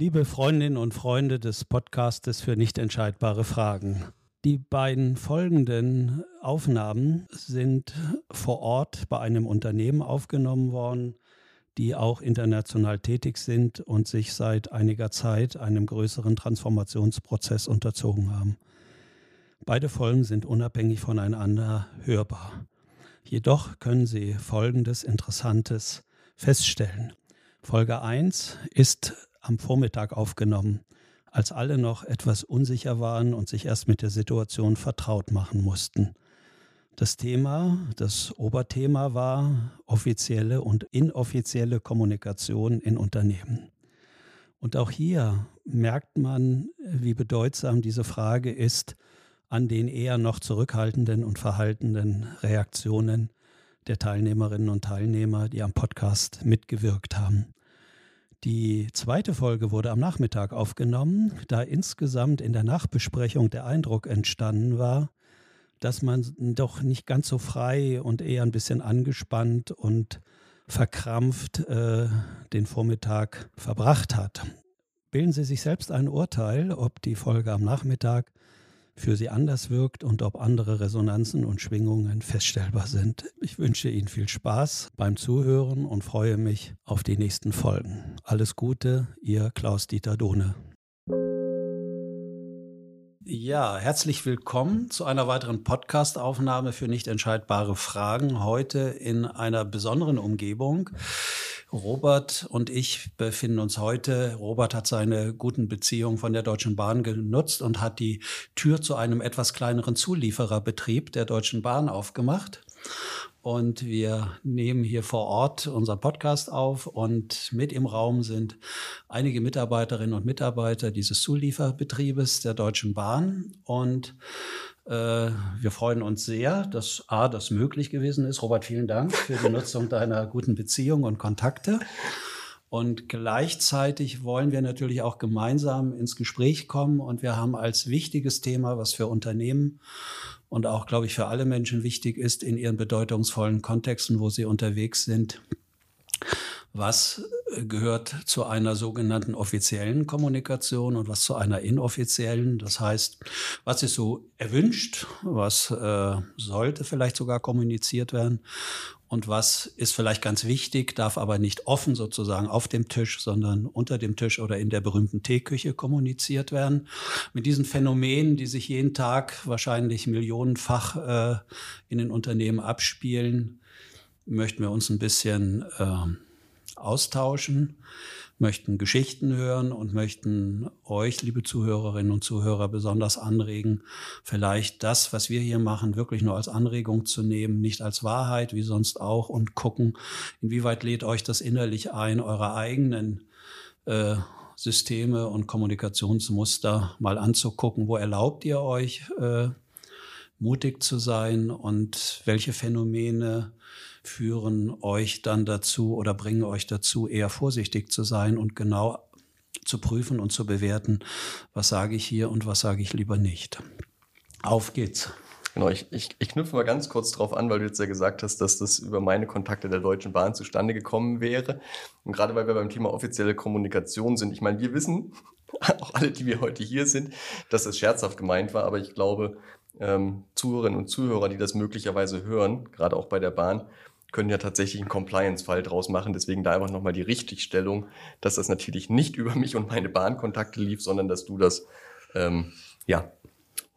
Liebe Freundinnen und Freunde des Podcastes für nicht entscheidbare Fragen. Die beiden folgenden Aufnahmen sind vor Ort bei einem Unternehmen aufgenommen worden, die auch international tätig sind und sich seit einiger Zeit einem größeren Transformationsprozess unterzogen haben. Beide Folgen sind unabhängig voneinander hörbar. Jedoch können Sie Folgendes Interessantes feststellen. Folge 1 ist am Vormittag aufgenommen, als alle noch etwas unsicher waren und sich erst mit der Situation vertraut machen mussten. Das Thema, das Oberthema war offizielle und inoffizielle Kommunikation in Unternehmen. Und auch hier merkt man, wie bedeutsam diese Frage ist, an den eher noch zurückhaltenden und verhaltenden Reaktionen der Teilnehmerinnen und Teilnehmer, die am Podcast mitgewirkt haben. Die zweite Folge wurde am Nachmittag aufgenommen, da insgesamt in der Nachbesprechung der Eindruck entstanden war, dass man doch nicht ganz so frei und eher ein bisschen angespannt und verkrampft äh, den Vormittag verbracht hat. Bilden Sie sich selbst ein Urteil, ob die Folge am Nachmittag für sie anders wirkt und ob andere Resonanzen und Schwingungen feststellbar sind. Ich wünsche Ihnen viel Spaß beim Zuhören und freue mich auf die nächsten Folgen. Alles Gute, Ihr Klaus-Dieter Dohne. Ja, herzlich willkommen zu einer weiteren Podcast-Aufnahme für nicht entscheidbare Fragen. Heute in einer besonderen Umgebung. Robert und ich befinden uns heute. Robert hat seine guten Beziehungen von der Deutschen Bahn genutzt und hat die Tür zu einem etwas kleineren Zuliefererbetrieb der Deutschen Bahn aufgemacht. Und wir nehmen hier vor Ort unseren Podcast auf und mit im Raum sind einige Mitarbeiterinnen und Mitarbeiter dieses Zulieferbetriebes der Deutschen Bahn. Und äh, wir freuen uns sehr, dass A, das möglich gewesen ist. Robert, vielen Dank für die Nutzung deiner guten Beziehung und Kontakte. Und gleichzeitig wollen wir natürlich auch gemeinsam ins Gespräch kommen. Und wir haben als wichtiges Thema, was für Unternehmen und auch, glaube ich, für alle Menschen wichtig ist, in ihren bedeutungsvollen Kontexten, wo sie unterwegs sind, was gehört zu einer sogenannten offiziellen Kommunikation und was zu einer inoffiziellen. Das heißt, was ist so erwünscht, was äh, sollte vielleicht sogar kommuniziert werden und was ist vielleicht ganz wichtig, darf aber nicht offen sozusagen auf dem Tisch, sondern unter dem Tisch oder in der berühmten Teeküche kommuniziert werden. Mit diesen Phänomenen, die sich jeden Tag wahrscheinlich millionenfach äh, in den Unternehmen abspielen, möchten wir uns ein bisschen äh, austauschen, möchten Geschichten hören und möchten euch, liebe Zuhörerinnen und Zuhörer, besonders anregen, vielleicht das, was wir hier machen, wirklich nur als Anregung zu nehmen, nicht als Wahrheit, wie sonst auch, und gucken, inwieweit lädt euch das innerlich ein, eure eigenen äh, Systeme und Kommunikationsmuster mal anzugucken. Wo erlaubt ihr euch, äh, mutig zu sein und welche Phänomene führen euch dann dazu oder bringen euch dazu, eher vorsichtig zu sein und genau zu prüfen und zu bewerten, was sage ich hier und was sage ich lieber nicht. Auf geht's. Genau, ich, ich, ich knüpfe mal ganz kurz drauf an, weil du jetzt ja gesagt hast, dass das über meine Kontakte der Deutschen Bahn zustande gekommen wäre. Und gerade weil wir beim Thema offizielle Kommunikation sind, ich meine, wir wissen, auch alle, die wir heute hier sind, dass es scherzhaft gemeint war, aber ich glaube, ähm, Zuhörerinnen und Zuhörer, die das möglicherweise hören, gerade auch bei der Bahn, können ja tatsächlich einen Compliance-Fall draus machen. Deswegen da einfach nochmal die Richtigstellung, dass das natürlich nicht über mich und meine Bahnkontakte lief, sondern dass du das ähm, ja,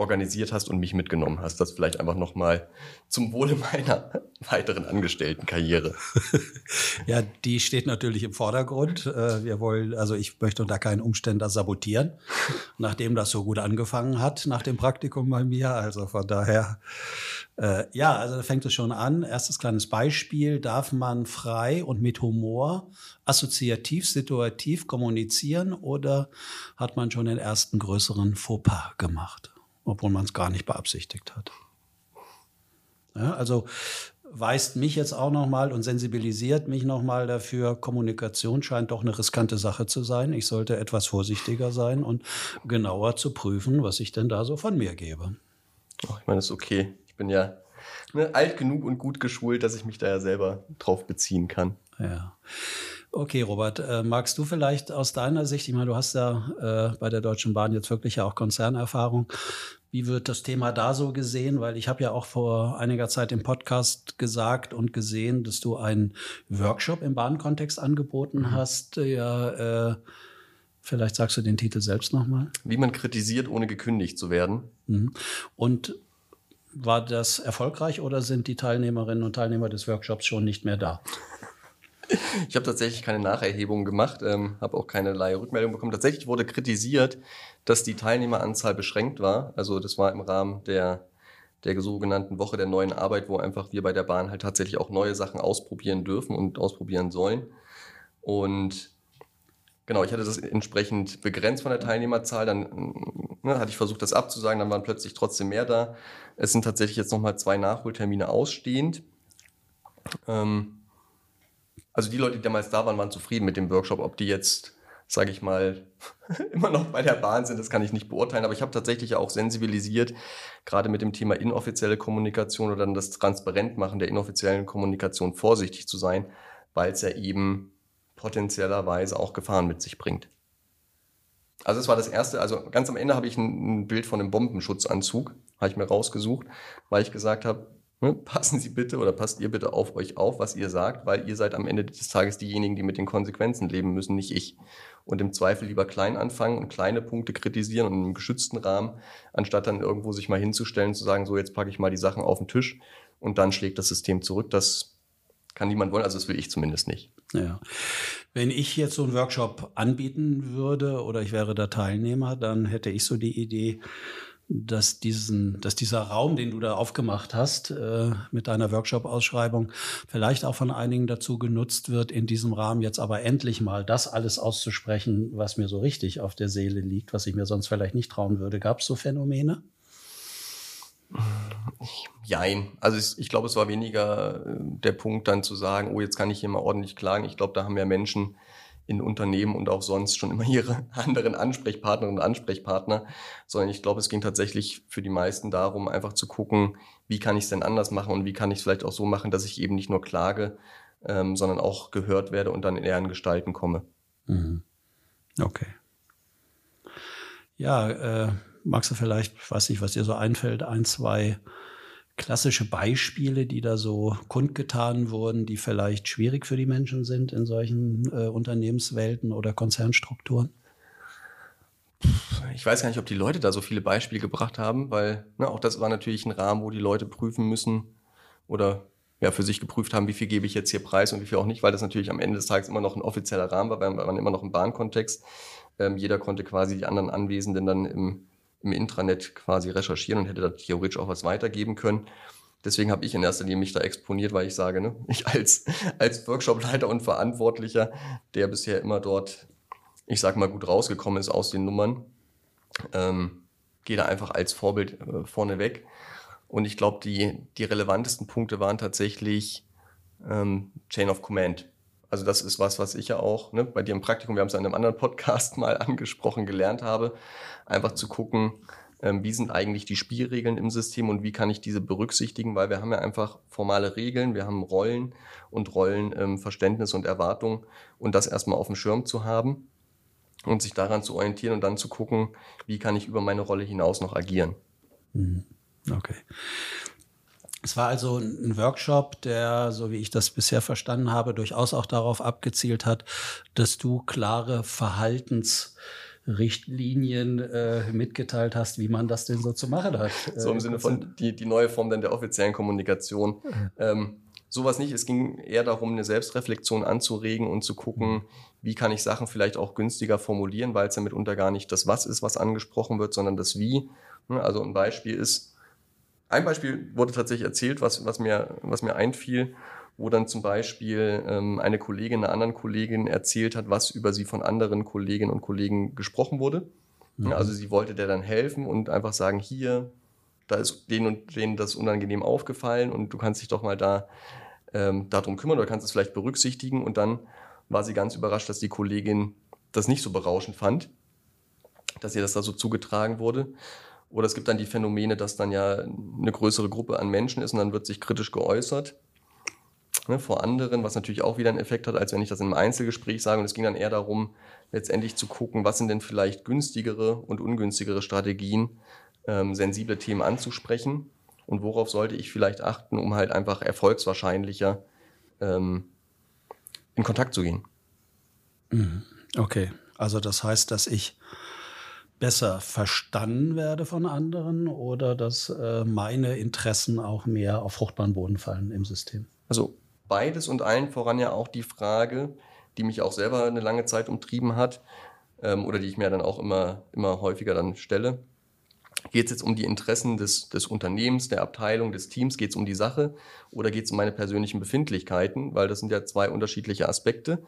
organisiert hast und mich mitgenommen hast. Das vielleicht einfach nochmal zum Wohle meiner weiteren Angestelltenkarriere. ja, die steht natürlich im Vordergrund. Äh, wir wollen, also ich möchte unter keinen Umständen das sabotieren, nachdem das so gut angefangen hat nach dem Praktikum bei mir. Also von daher, äh, ja, also da fängt es schon an. Erstes kleines Beispiel. Darf man frei und mit Humor assoziativ, situativ kommunizieren oder hat man schon den ersten größeren Fauxpas gemacht? Obwohl man es gar nicht beabsichtigt hat. Ja, also weist mich jetzt auch nochmal und sensibilisiert mich nochmal dafür, Kommunikation scheint doch eine riskante Sache zu sein. Ich sollte etwas vorsichtiger sein und genauer zu prüfen, was ich denn da so von mir gebe. Oh, ich meine, das ist okay. Ich bin ja ne, alt genug und gut geschult, dass ich mich da ja selber drauf beziehen kann. Ja. Okay, Robert, äh, magst du vielleicht aus deiner Sicht, ich meine, du hast ja äh, bei der Deutschen Bahn jetzt wirklich ja auch Konzernerfahrung. Wie wird das Thema da so gesehen? Weil ich habe ja auch vor einiger Zeit im Podcast gesagt und gesehen, dass du einen Workshop im Bahnkontext angeboten mhm. hast. Ja, äh, vielleicht sagst du den Titel selbst nochmal. Wie man kritisiert, ohne gekündigt zu werden. Mhm. Und war das erfolgreich oder sind die Teilnehmerinnen und Teilnehmer des Workshops schon nicht mehr da? Ich habe tatsächlich keine Nacherhebung gemacht, ähm, habe auch keinerlei Rückmeldung bekommen. Tatsächlich wurde kritisiert, dass die Teilnehmeranzahl beschränkt war. Also das war im Rahmen der, der sogenannten Woche der neuen Arbeit, wo einfach wir bei der Bahn halt tatsächlich auch neue Sachen ausprobieren dürfen und ausprobieren sollen. Und genau, ich hatte das entsprechend begrenzt von der Teilnehmerzahl. Dann ne, hatte ich versucht, das abzusagen, dann waren plötzlich trotzdem mehr da. Es sind tatsächlich jetzt nochmal zwei Nachholtermine ausstehend. Ähm, also die Leute, die damals da waren, waren zufrieden mit dem Workshop. Ob die jetzt, sage ich mal, immer noch bei der Bahn sind, das kann ich nicht beurteilen. Aber ich habe tatsächlich auch sensibilisiert, gerade mit dem Thema inoffizielle Kommunikation oder dann das Transparentmachen der inoffiziellen Kommunikation vorsichtig zu sein, weil es ja eben potenziellerweise auch Gefahren mit sich bringt. Also es war das erste, also ganz am Ende habe ich ein, Bild von einem Bombenschutzanzug, habe ich mir rausgesucht, weil ich gesagt habe? Passen Sie bitte oder passt ihr bitte auf euch auf, was ihr sagt, weil ihr seid am Ende des Tages diejenigen, die mit den Konsequenzen leben müssen, nicht ich. Und im Zweifel lieber klein anfangen und kleine Punkte kritisieren und im geschützten Rahmen, anstatt dann irgendwo sich mal hinzustellen, zu sagen, so jetzt packe ich mal die Sachen auf den Tisch und dann schlägt das System zurück. Das kann niemand wollen, also das will ich zumindest nicht. Ja. Wenn ich jetzt so einen Workshop anbieten würde oder ich wäre da Teilnehmer, dann hätte ich so die Idee, dass, diesen, dass dieser Raum, den du da aufgemacht hast äh, mit deiner Workshop-Ausschreibung, vielleicht auch von einigen dazu genutzt wird, in diesem Rahmen jetzt aber endlich mal das alles auszusprechen, was mir so richtig auf der Seele liegt, was ich mir sonst vielleicht nicht trauen würde. Gab es so Phänomene? Jein. Also ich, ich glaube, es war weniger äh, der Punkt dann zu sagen, oh, jetzt kann ich hier mal ordentlich klagen. Ich glaube, da haben ja Menschen in Unternehmen und auch sonst schon immer ihre anderen Ansprechpartnerinnen und Ansprechpartner, sondern ich glaube, es ging tatsächlich für die meisten darum, einfach zu gucken, wie kann ich es denn anders machen und wie kann ich es vielleicht auch so machen, dass ich eben nicht nur klage, ähm, sondern auch gehört werde und dann in eher Gestalten komme. Mhm. Okay. Ja, äh, magst du vielleicht, ich weiß nicht, was dir so einfällt, ein, zwei klassische Beispiele, die da so kundgetan wurden, die vielleicht schwierig für die Menschen sind in solchen äh, Unternehmenswelten oder Konzernstrukturen? Ich weiß gar nicht, ob die Leute da so viele Beispiele gebracht haben, weil ne, auch das war natürlich ein Rahmen, wo die Leute prüfen müssen oder ja, für sich geprüft haben, wie viel gebe ich jetzt hier preis und wie viel auch nicht, weil das natürlich am Ende des Tages immer noch ein offizieller Rahmen war, weil man immer noch im Bahnkontext. Ähm, jeder konnte quasi die anderen Anwesenden dann im im Intranet quasi recherchieren und hätte da theoretisch auch was weitergeben können. Deswegen habe ich in erster Linie mich da exponiert, weil ich sage, ne, ich als, als Workshopleiter und Verantwortlicher, der bisher immer dort, ich sag mal, gut rausgekommen ist aus den Nummern, ähm, gehe da einfach als Vorbild äh, vorne weg. Und ich glaube, die, die relevantesten Punkte waren tatsächlich ähm, Chain of Command. Also das ist was, was ich ja auch ne, bei dir im Praktikum, wir haben es in einem anderen Podcast mal angesprochen, gelernt habe, einfach zu gucken, ähm, wie sind eigentlich die Spielregeln im System und wie kann ich diese berücksichtigen, weil wir haben ja einfach formale Regeln, wir haben Rollen und Rollenverständnis ähm, und Erwartung und das erstmal auf dem Schirm zu haben und sich daran zu orientieren und dann zu gucken, wie kann ich über meine Rolle hinaus noch agieren. Mhm. Okay. Es war also ein Workshop, der, so wie ich das bisher verstanden habe, durchaus auch darauf abgezielt hat, dass du klare Verhaltensrichtlinien äh, mitgeteilt hast, wie man das denn so zu machen hat. So im äh, Sinne von die, die neue Form dann der offiziellen Kommunikation. Ähm, sowas nicht. Es ging eher darum, eine Selbstreflexion anzuregen und zu gucken, mhm. wie kann ich Sachen vielleicht auch günstiger formulieren, weil es ja mitunter gar nicht das Was ist, was angesprochen wird, sondern das Wie. Also ein Beispiel ist, ein Beispiel wurde tatsächlich erzählt, was, was, mir, was mir einfiel, wo dann zum Beispiel ähm, eine Kollegin einer anderen Kollegin erzählt hat, was über sie von anderen Kolleginnen und Kollegen gesprochen wurde. Mhm. Also sie wollte der dann helfen und einfach sagen, hier, da ist denen und denen das unangenehm aufgefallen und du kannst dich doch mal da ähm, darum kümmern oder kannst es vielleicht berücksichtigen. Und dann war sie ganz überrascht, dass die Kollegin das nicht so berauschend fand, dass ihr das da so zugetragen wurde. Oder es gibt dann die Phänomene, dass dann ja eine größere Gruppe an Menschen ist und dann wird sich kritisch geäußert. ne, vor anderen, was natürlich auch wieder einen Effekt hat, als wenn ich das in einem Einzelgespräch sage. Und es ging dann eher darum, letztendlich zu gucken, was sind denn vielleicht günstigere und ungünstigere Strategien, ähm, sensible Themen anzusprechen und worauf sollte ich vielleicht achten, um halt einfach erfolgswahrscheinlicher ähm, in Kontakt zu gehen. Mhm. Okay, also das heißt, dass ich besser verstanden werde von anderen oder dass äh, meine Interessen auch mehr auf fruchtbaren Boden fallen im System? Also beides und allen voran ja auch die Frage, die mich auch selber eine lange Zeit umtrieben hat ähm, oder die ich mir dann auch immer, immer häufiger dann stelle. Geht es jetzt um die Interessen des, des Unternehmens, der Abteilung, des Teams? Geht es um die Sache oder geht es um meine persönlichen Befindlichkeiten? Weil das sind ja zwei unterschiedliche Aspekte.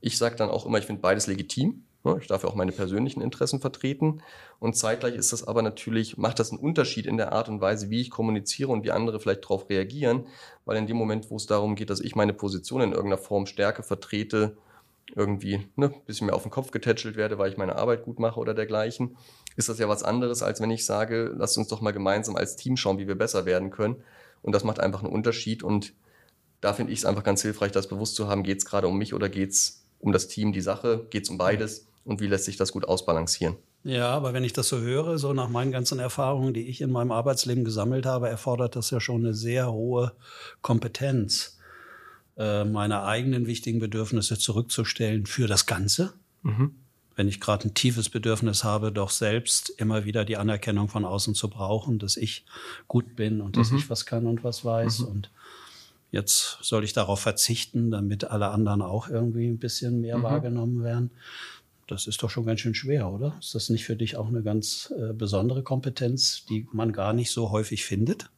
Ich sage dann auch immer, ich finde beides legitim. Ich darf ja auch meine persönlichen Interessen vertreten. Und zeitgleich ist das aber natürlich, macht das einen Unterschied in der Art und Weise, wie ich kommuniziere und wie andere vielleicht darauf reagieren. Weil in dem Moment, wo es darum geht, dass ich meine Position in irgendeiner Form stärke, vertrete, irgendwie ne, ein bisschen mehr auf den Kopf getätschelt werde, weil ich meine Arbeit gut mache oder dergleichen, ist das ja was anderes, als wenn ich sage, lasst uns doch mal gemeinsam als Team schauen, wie wir besser werden können. Und das macht einfach einen Unterschied. Und da finde ich es einfach ganz hilfreich, das bewusst zu haben, geht es gerade um mich oder geht es um das Team, die Sache, geht es um beides und wie lässt sich das gut ausbalancieren. Ja, aber wenn ich das so höre, so nach meinen ganzen Erfahrungen, die ich in meinem Arbeitsleben gesammelt habe, erfordert das ja schon eine sehr hohe Kompetenz, äh, meine eigenen wichtigen Bedürfnisse zurückzustellen für das Ganze. Mhm. Wenn ich gerade ein tiefes Bedürfnis habe, doch selbst immer wieder die Anerkennung von außen zu brauchen, dass ich gut bin und dass mhm. ich was kann und was weiß. Mhm. Und jetzt soll ich darauf verzichten, damit alle anderen auch irgendwie ein bisschen mehr mhm. wahrgenommen werden. Das ist doch schon ganz schön schwer, oder? Ist das nicht für dich auch eine ganz äh, besondere Kompetenz, die man gar nicht so häufig findet?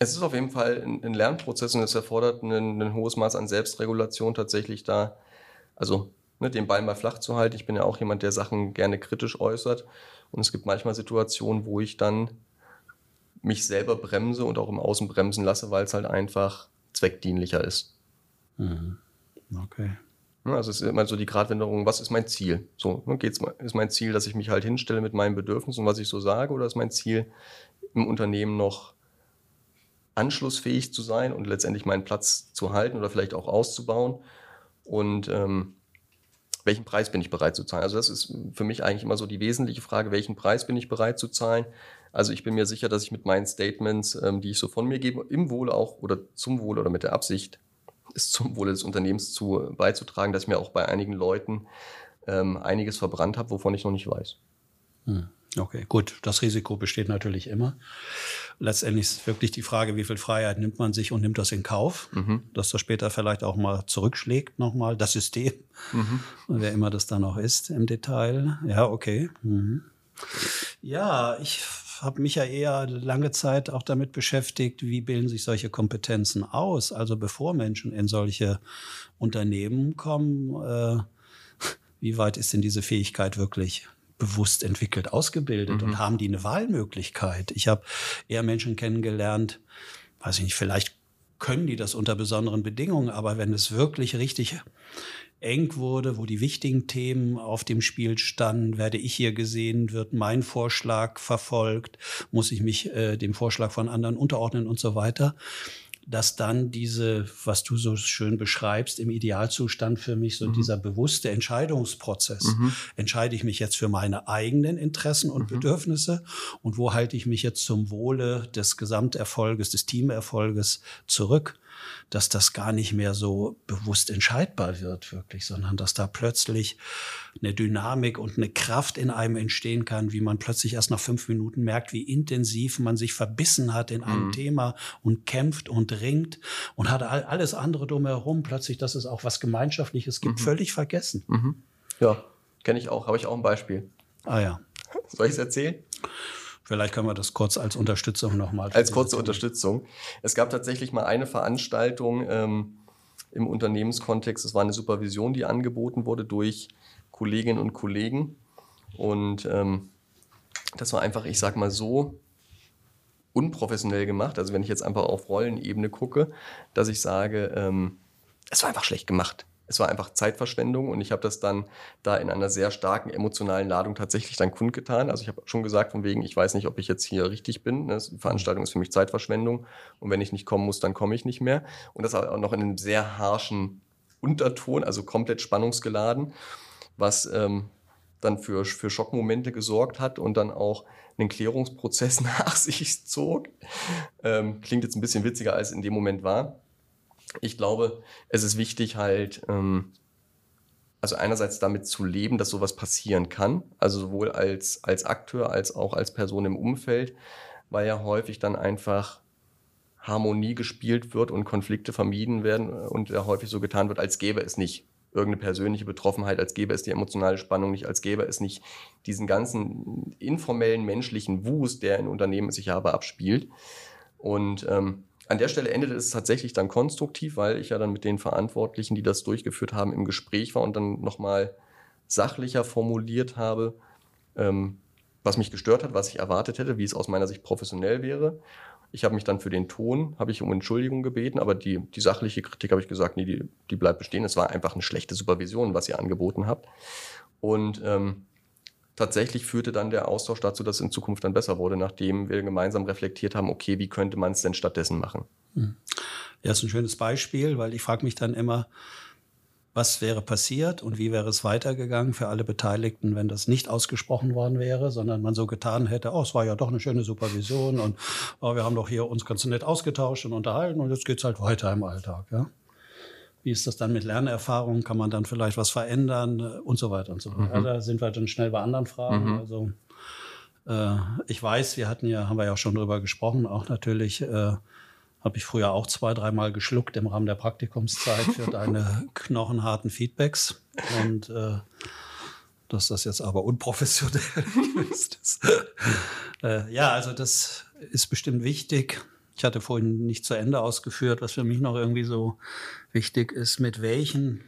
Es ist auf jeden Fall ein, ein Lernprozess und es erfordert ein, ein, hohes Maß an Selbstregulation tatsächlich da, also ne, den Ball mal flach zu halten. Ich bin ja auch jemand, der Sachen gerne kritisch äußert und es gibt manchmal Situationen, wo ich dann mich selber bremse und auch im Außen bremsen lasse, weil es halt einfach zweckdienlicher ist. Mhm. Okay. Also es ist immer so die Gratwanderung, was ist mein Ziel? So, ne, geht's, ist mein Ziel, dass ich mich halt hinstelle mit meinen Bedürfnissen und was ich so sage, oder ist mein Ziel, im Unternehmen noch anschlussfähig zu sein und letztendlich meinen Platz zu halten oder vielleicht auch auszubauen? Und ähm, welchen Preis bin ich bereit zu zahlen? Also das ist für mich eigentlich immer so die wesentliche Frage, welchen Preis bin ich bereit zu zahlen? Also ich bin mir sicher, dass ich mit meinen Statements, ähm, die ich so von mir gebe, im Wohle auch oder zum Wohle oder mit der Absicht, es zum Wohle des Unternehmens zu beizutragen, dass ich mir auch bei einigen Leuten ähm, einiges verbrannt habe, wovon ich noch nicht weiß. Hm. Okay, gut. Das Risiko besteht natürlich immer. Letztendlich ist wirklich die Frage, wie viel Freiheit nimmt man sich und nimmt das in Kauf, mhm. dass das später vielleicht auch mal zurückschlägt, nochmal das System, mhm. wer immer das dann auch ist im Detail. Ja, okay. Mhm. Ja, ich habe mich ja eher lange Zeit auch damit beschäftigt, wie bilden sich solche Kompetenzen aus. Also bevor Menschen in solche Unternehmen kommen, äh, wie weit ist denn diese Fähigkeit wirklich bewusst entwickelt, ausgebildet mhm. und haben die eine Wahlmöglichkeit? Ich habe eher Menschen kennengelernt, weiß ich nicht, vielleicht können die das unter besonderen Bedingungen, aber wenn es wirklich richtig eng wurde, wo die wichtigen Themen auf dem Spiel standen, werde ich hier gesehen, wird mein Vorschlag verfolgt, muss ich mich äh, dem Vorschlag von anderen unterordnen und so weiter dass dann diese, was du so schön beschreibst, im Idealzustand für mich so mhm. dieser bewusste Entscheidungsprozess. Mhm. Entscheide ich mich jetzt für meine eigenen Interessen und mhm. Bedürfnisse und wo halte ich mich jetzt zum Wohle des Gesamterfolges, des Teamerfolges zurück? Dass das gar nicht mehr so bewusst entscheidbar wird, wirklich, sondern dass da plötzlich eine Dynamik und eine Kraft in einem entstehen kann, wie man plötzlich erst nach fünf Minuten merkt, wie intensiv man sich verbissen hat in einem mhm. Thema und kämpft und ringt und hat alles andere drumherum plötzlich, dass es auch was Gemeinschaftliches gibt, mhm. völlig vergessen. Mhm. Ja, kenne ich auch, habe ich auch ein Beispiel. Ah ja. Soll ich es erzählen? Vielleicht können wir das kurz als Unterstützung nochmal. Als kurze Unterstützung. Es gab tatsächlich mal eine Veranstaltung ähm, im Unternehmenskontext. Es war eine Supervision, die angeboten wurde durch Kolleginnen und Kollegen. Und ähm, das war einfach, ich sag mal so, unprofessionell gemacht. Also wenn ich jetzt einfach auf Rollenebene gucke, dass ich sage, ähm, es war einfach schlecht gemacht. Es war einfach Zeitverschwendung und ich habe das dann da in einer sehr starken emotionalen Ladung tatsächlich dann kundgetan. Also ich habe schon gesagt, von wegen, ich weiß nicht, ob ich jetzt hier richtig bin. Ne? Die Veranstaltung ist für mich Zeitverschwendung und wenn ich nicht kommen muss, dann komme ich nicht mehr. Und das auch noch in einem sehr harschen Unterton, also komplett spannungsgeladen, was ähm, dann für, für Schockmomente gesorgt hat und dann auch einen Klärungsprozess nach sich zog. Ähm, klingt jetzt ein bisschen witziger, als in dem Moment war ich glaube, es ist wichtig halt, ähm, also einerseits damit zu leben, dass sowas passieren kann, also sowohl als, als Akteur als auch als Person im Umfeld, weil ja häufig dann einfach Harmonie gespielt wird und Konflikte vermieden werden und ja häufig so getan wird, als gäbe es nicht irgendeine persönliche Betroffenheit, als gäbe es die emotionale Spannung nicht, als gäbe es nicht diesen ganzen informellen menschlichen Wust, der in Unternehmen sich aber abspielt. Und ähm, an der Stelle endete es tatsächlich dann konstruktiv, weil ich ja dann mit den Verantwortlichen, die das durchgeführt haben, im Gespräch war und dann nochmal sachlicher formuliert habe, ähm, was mich gestört hat, was ich erwartet hätte, wie es aus meiner Sicht professionell wäre. Ich habe mich dann für den Ton, habe ich um Entschuldigung gebeten, aber die, die sachliche Kritik habe ich gesagt, nee, die, die bleibt bestehen. Es war einfach eine schlechte Supervision, was ihr angeboten habt. Und ähm, tatsächlich führte dann der Austausch dazu, dass es in Zukunft dann besser wurde, nachdem wir gemeinsam reflektiert haben, okay, wie könnte man es denn stattdessen machen? Hm. Ja, ist ein schönes Beispiel, weil ich frage mich dann immer, was wäre passiert und wie wäre es weitergegangen für alle Beteiligten, wenn das nicht ausgesprochen worden wäre, sondern man so getan hätte, oh, es war ja doch eine schöne Supervision und oh, wir haben doch hier uns ganz nett ausgetauscht und unterhalten und jetzt geht es halt weiter im Alltag. Ja? Wie ist das dann mit Lernerfahrung? Kann man dann vielleicht was verändern äh, und so weiter und so weiter. Mhm. da sind wir dann schnell bei anderen Fragen. Mhm. Also äh, ich weiß, wir hatten ja, haben wir ja auch schon drüber gesprochen, auch natürlich äh, habe ich früher auch zwei, dreimal geschluckt im Rahmen der Praktikumszeit für deine knochenharten Feedbacks. Und äh, dass das jetzt aber unprofessionell ist. äh, ja, also das ist bestimmt wichtig. Ich hatte vorhin nicht zu Ende ausgeführt, was für mich noch irgendwie so wichtig ist, mit welchen,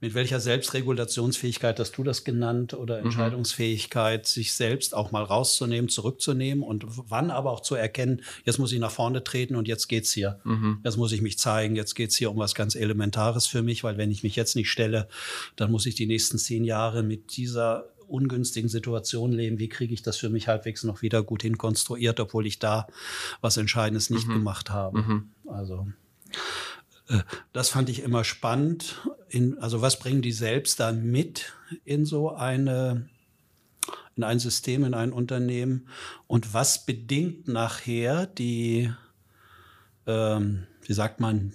mit welcher Selbstregulationsfähigkeit hast du das genannt oder mhm. Entscheidungsfähigkeit, mhm. sich selbst auch mal rauszunehmen, zurückzunehmen und wann aber auch zu erkennen, jetzt muss ich nach vorne treten und jetzt geht's hier. Mhm. Jetzt muss ich mich zeigen, jetzt geht's hier um was ganz Elementares für mich, weil wenn ich mich jetzt nicht stelle, dann muss ich die nächsten zehn Jahre mit dieser ungünstigen Situation leben, wie kriege ich das für mich halbwegs noch wieder gut hinkonstruiert, obwohl ich da was Entscheidendes nicht mhm. gemacht habe. Mhm. Also äh, das fand ich immer spannend. In, also was bringen die selbst dann mit in so eine in ein System, in ein Unternehmen und was bedingt nachher die, ähm, wie sagt man,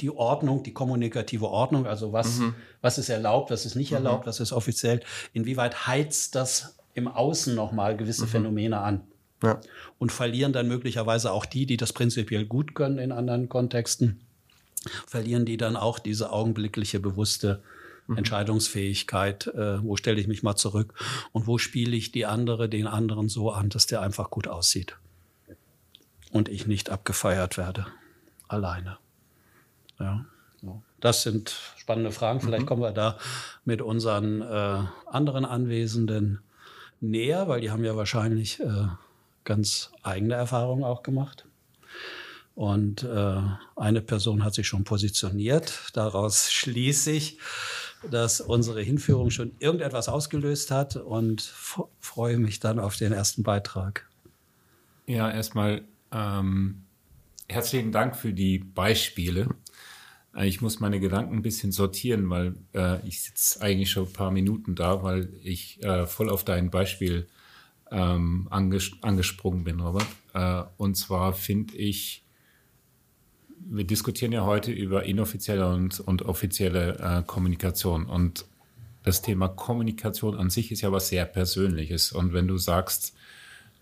die Ordnung, die kommunikative Ordnung, also was, mhm. was ist erlaubt, was ist nicht mhm. erlaubt, was ist offiziell, inwieweit heizt das im Außen nochmal gewisse mhm. Phänomene an. Ja. Und verlieren dann möglicherweise auch die, die das prinzipiell gut können in anderen Kontexten, verlieren die dann auch diese augenblickliche bewusste mhm. Entscheidungsfähigkeit, äh, wo stelle ich mich mal zurück und wo spiele ich die andere, den anderen so an, dass der einfach gut aussieht und ich nicht abgefeiert werde, alleine. Ja. Das sind spannende Fragen. Vielleicht mhm. kommen wir da mit unseren äh, anderen Anwesenden näher, weil die haben ja wahrscheinlich äh, ganz eigene Erfahrungen auch gemacht. Und äh, eine Person hat sich schon positioniert. Daraus schließe ich, dass unsere Hinführung schon irgendetwas ausgelöst hat und freue mich dann auf den ersten Beitrag. Ja, erstmal ähm, herzlichen Dank für die Beispiele. Äh, ich muss meine Gedanken ein bisschen sortieren, weil äh, ich sitze eigentlich schon ein paar Minuten da, weil ich äh, voll auf dein Beispiel ähm, anges angesprungen bin, Robert. Äh, und zwar finde ich, wir diskutieren ja heute über inoffizielle und, und offizielle äh, Kommunikation. Und das Thema Kommunikation an sich ist ja was sehr Persönliches. Und wenn du sagst,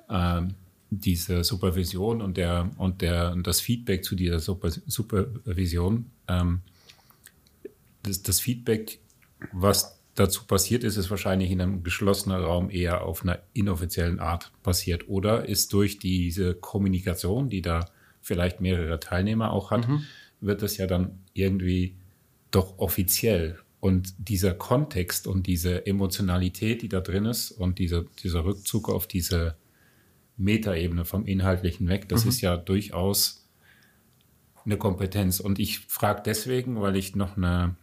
ähm, diese Supervision und der und der und das Feedback zu dieser Super, Supervision, ähm, das, das, Feedback, was dazu passiert ist, ist wahrscheinlich in einem geschlossenen Raum eher auf einer inoffiziellen Art passiert oder ist durch diese Kommunikation, die da vielleicht mehrere Teilnehmer auch hat, mhm. wird das ja dann irgendwie doch offiziell. Und dieser Kontext und diese Emotionalität, die da drin ist und dieser, dieser Rückzug auf diese Metaebene vom Inhaltlichen weg. Das mhm. ist ja durchaus eine Kompetenz. Und ich frage deswegen, weil ich noch eine,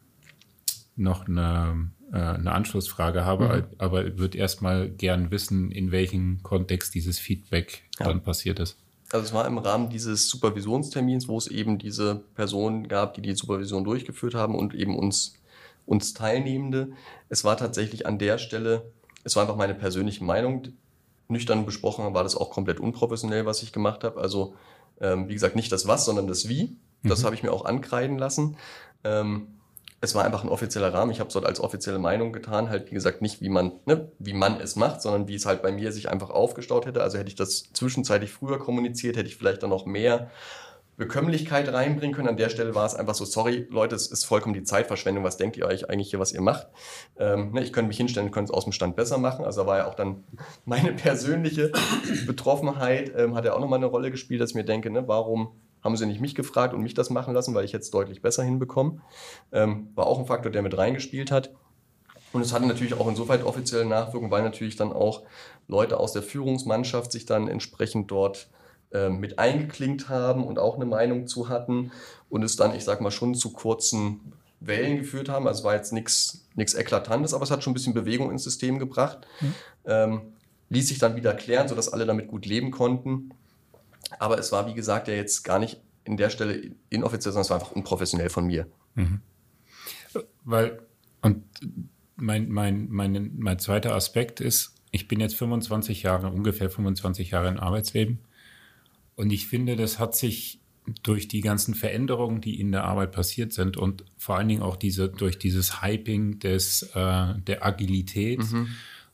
noch eine, äh, eine Anschlussfrage habe, mhm. aber würde erstmal gern wissen, in welchem Kontext dieses Feedback ja. dann passiert ist. Also es war im Rahmen dieses Supervisionstermins, wo es eben diese Personen gab, die die Supervision durchgeführt haben und eben uns, uns Teilnehmende. Es war tatsächlich an der Stelle, es war einfach meine persönliche Meinung, nüchtern besprochen war das auch komplett unprofessionell, was ich gemacht habe. Also ähm, wie gesagt, nicht das Was, sondern das Wie. Das mhm. habe ich mir auch ankreiden lassen. Ähm, es war einfach ein offizieller Rahmen. Ich habe es dort als offizielle Meinung getan. Halt, wie gesagt, nicht wie man, ne, wie man es macht, sondern wie es halt bei mir sich einfach aufgestaut hätte. Also hätte ich das zwischenzeitlich früher kommuniziert, hätte ich vielleicht dann noch mehr Bekömmlichkeit reinbringen können. An der Stelle war es einfach so, sorry, Leute, es ist vollkommen die Zeitverschwendung. Was denkt ihr euch eigentlich hier, was ihr macht? Ähm, ne, ich könnte mich hinstellen, könnte es aus dem Stand besser machen. Also war ja auch dann meine persönliche Betroffenheit, ähm, hat ja auch nochmal eine Rolle gespielt, dass ich mir denke, ne, warum haben sie nicht mich gefragt und mich das machen lassen, weil ich jetzt deutlich besser hinbekomme. Ähm, war auch ein Faktor, der mit reingespielt hat. Und es hatte natürlich auch insofern offizielle Nachwirkungen, weil natürlich dann auch Leute aus der Führungsmannschaft sich dann entsprechend dort mit eingeklinkt haben und auch eine Meinung zu hatten und es dann, ich sag mal, schon zu kurzen Wellen geführt haben. Also es war jetzt nichts Eklatantes, aber es hat schon ein bisschen Bewegung ins System gebracht. Mhm. Ähm, ließ sich dann wieder klären, sodass alle damit gut leben konnten. Aber es war, wie gesagt, ja jetzt gar nicht in der Stelle inoffiziell, sondern es war einfach unprofessionell von mir. Mhm. Weil, und mein, mein, mein, mein zweiter Aspekt ist, ich bin jetzt 25 Jahre, ungefähr 25 Jahre im Arbeitsleben. Und ich finde, das hat sich durch die ganzen Veränderungen, die in der Arbeit passiert sind und vor allen Dingen auch diese, durch dieses Hyping des, äh, der Agilität, mhm.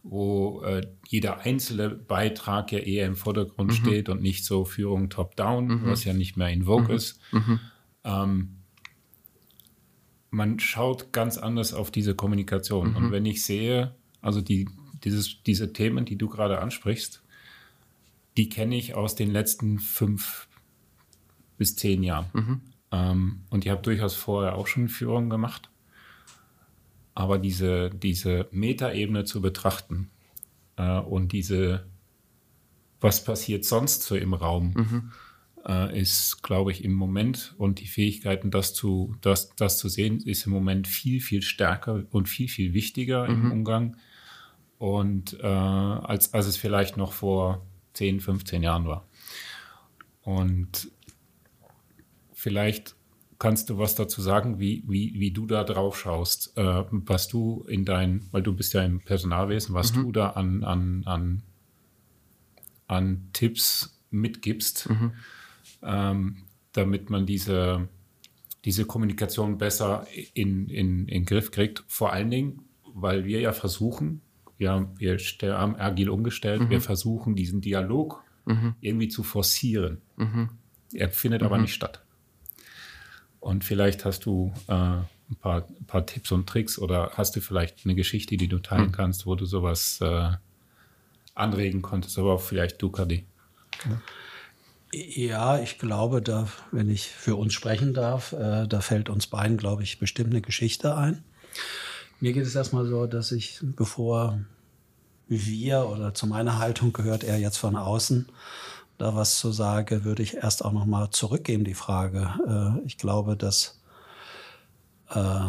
wo äh, jeder einzelne Beitrag ja eher im Vordergrund mhm. steht und nicht so Führung top-down, mhm. was ja nicht mehr in Vogue mhm. ist. Mhm. Ähm, man schaut ganz anders auf diese Kommunikation. Und mhm. wenn ich sehe, also die, dieses, diese Themen, die du gerade ansprichst, die kenne ich aus den letzten fünf bis zehn Jahren. Mhm. Ähm, und ich habe durchaus vorher auch schon Führung gemacht. Aber diese, diese Metaebene zu betrachten äh, und diese, was passiert sonst so im Raum, mhm. äh, ist, glaube ich, im Moment und die Fähigkeiten, das zu, das, das zu sehen, ist im Moment viel, viel stärker und viel, viel wichtiger mhm. im Umgang. Und äh, als, als es vielleicht noch vor 10, 15 Jahren war. Und vielleicht kannst du was dazu sagen, wie, wie, wie du da drauf schaust, äh, was du in dein, weil du bist ja im Personalwesen, was mhm. du da an, an, an, an Tipps mitgibst, mhm. ähm, damit man diese, diese Kommunikation besser in, in, in den Griff kriegt. Vor allen Dingen, weil wir ja versuchen, wir, wir haben agil umgestellt, mhm. wir versuchen diesen Dialog mhm. irgendwie zu forcieren. Mhm. Er findet aber mhm. nicht statt. Und vielleicht hast du äh, ein, paar, ein, paar, Tipps und Tricks oder hast du vielleicht eine Geschichte, die du teilen mhm. kannst, wo du sowas äh, anregen konntest, aber auch vielleicht du, Kadi. Ja, ich glaube, da, wenn ich für uns sprechen darf, äh, da fällt uns beiden, glaube ich, bestimmt eine Geschichte ein. Mir geht es erstmal so, dass ich, bevor wir oder zu meiner Haltung gehört er jetzt von außen, da was zu sage, würde ich erst auch noch mal zurückgeben die Frage. Äh, ich glaube, dass äh,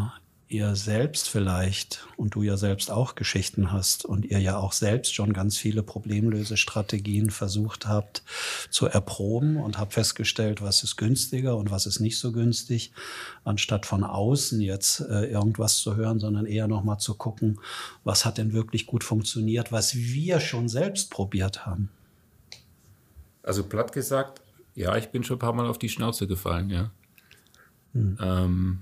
ihr selbst vielleicht und du ja selbst auch Geschichten hast und ihr ja auch selbst schon ganz viele Problemlösestrategien versucht habt zu erproben und habt festgestellt, was ist günstiger und was ist nicht so günstig, anstatt von außen jetzt äh, irgendwas zu hören, sondern eher noch mal zu gucken, was hat denn wirklich gut funktioniert, was wir schon selbst probiert haben. Also platt gesagt, ja, ich bin schon ein paar Mal auf die Schnauze gefallen, ja. Hm. Ähm,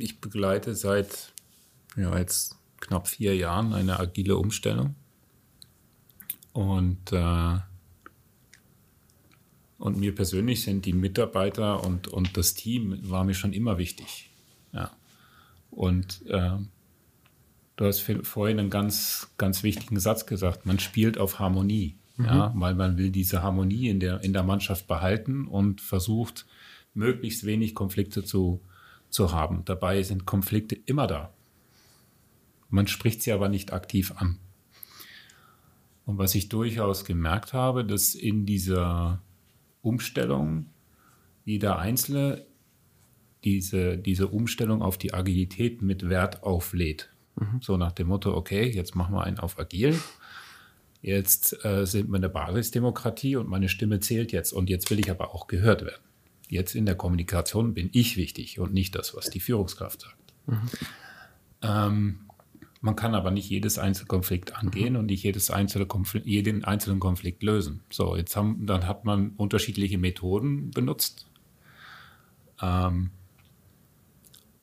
ich begleite seit ja, jetzt knapp vier Jahren eine agile Umstellung. Und, äh, und mir persönlich sind die Mitarbeiter und, und das Team war mir schon immer wichtig. Ja. Und äh, du hast vorhin einen ganz, ganz wichtigen Satz gesagt, man spielt auf Harmonie. Mhm. Ja, weil man will diese Harmonie in der, in der Mannschaft behalten und versucht, möglichst wenig Konflikte zu, zu haben. Dabei sind Konflikte immer da. Man spricht sie aber nicht aktiv an. Und was ich durchaus gemerkt habe, dass in dieser Umstellung jeder Einzelne diese, diese Umstellung auf die Agilität mit Wert auflädt. Mhm. So nach dem Motto, okay, jetzt machen wir einen auf agil. Jetzt äh, sind wir eine Basisdemokratie und meine Stimme zählt jetzt. Und jetzt will ich aber auch gehört werden. Jetzt in der Kommunikation bin ich wichtig und nicht das, was die Führungskraft sagt. Mhm. Ähm, man kann aber nicht jedes Einzelkonflikt angehen und nicht jedes einzelne Konflikt, jeden einzelnen Konflikt lösen. So, jetzt haben, dann hat man unterschiedliche Methoden benutzt. Ähm,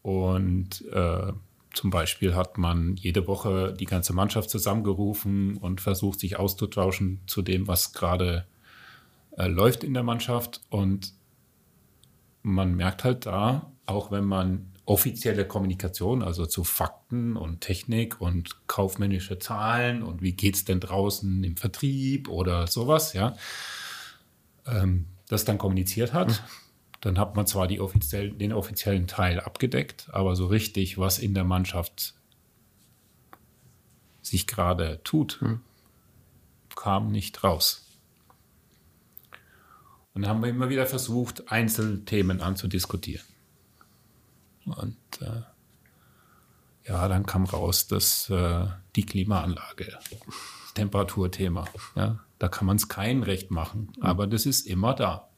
und äh, zum Beispiel hat man jede Woche die ganze Mannschaft zusammengerufen und versucht, sich auszutauschen zu dem, was gerade äh, läuft in der Mannschaft. Und man merkt halt da, auch wenn man offizielle Kommunikation, also zu Fakten und Technik und kaufmännische Zahlen und wie geht es denn draußen im Vertrieb oder sowas, ja, ähm, das dann kommuniziert hat. Mhm. Dann hat man zwar offiziell, den offiziellen Teil abgedeckt, aber so richtig, was in der Mannschaft sich gerade tut, mhm. kam nicht raus. Und dann haben wir immer wieder versucht, Einzelthemen anzudiskutieren. Und äh, ja, dann kam raus, dass äh, die Klimaanlage, das Temperaturthema, ja, da kann man es kein Recht machen, mhm. aber das ist immer da.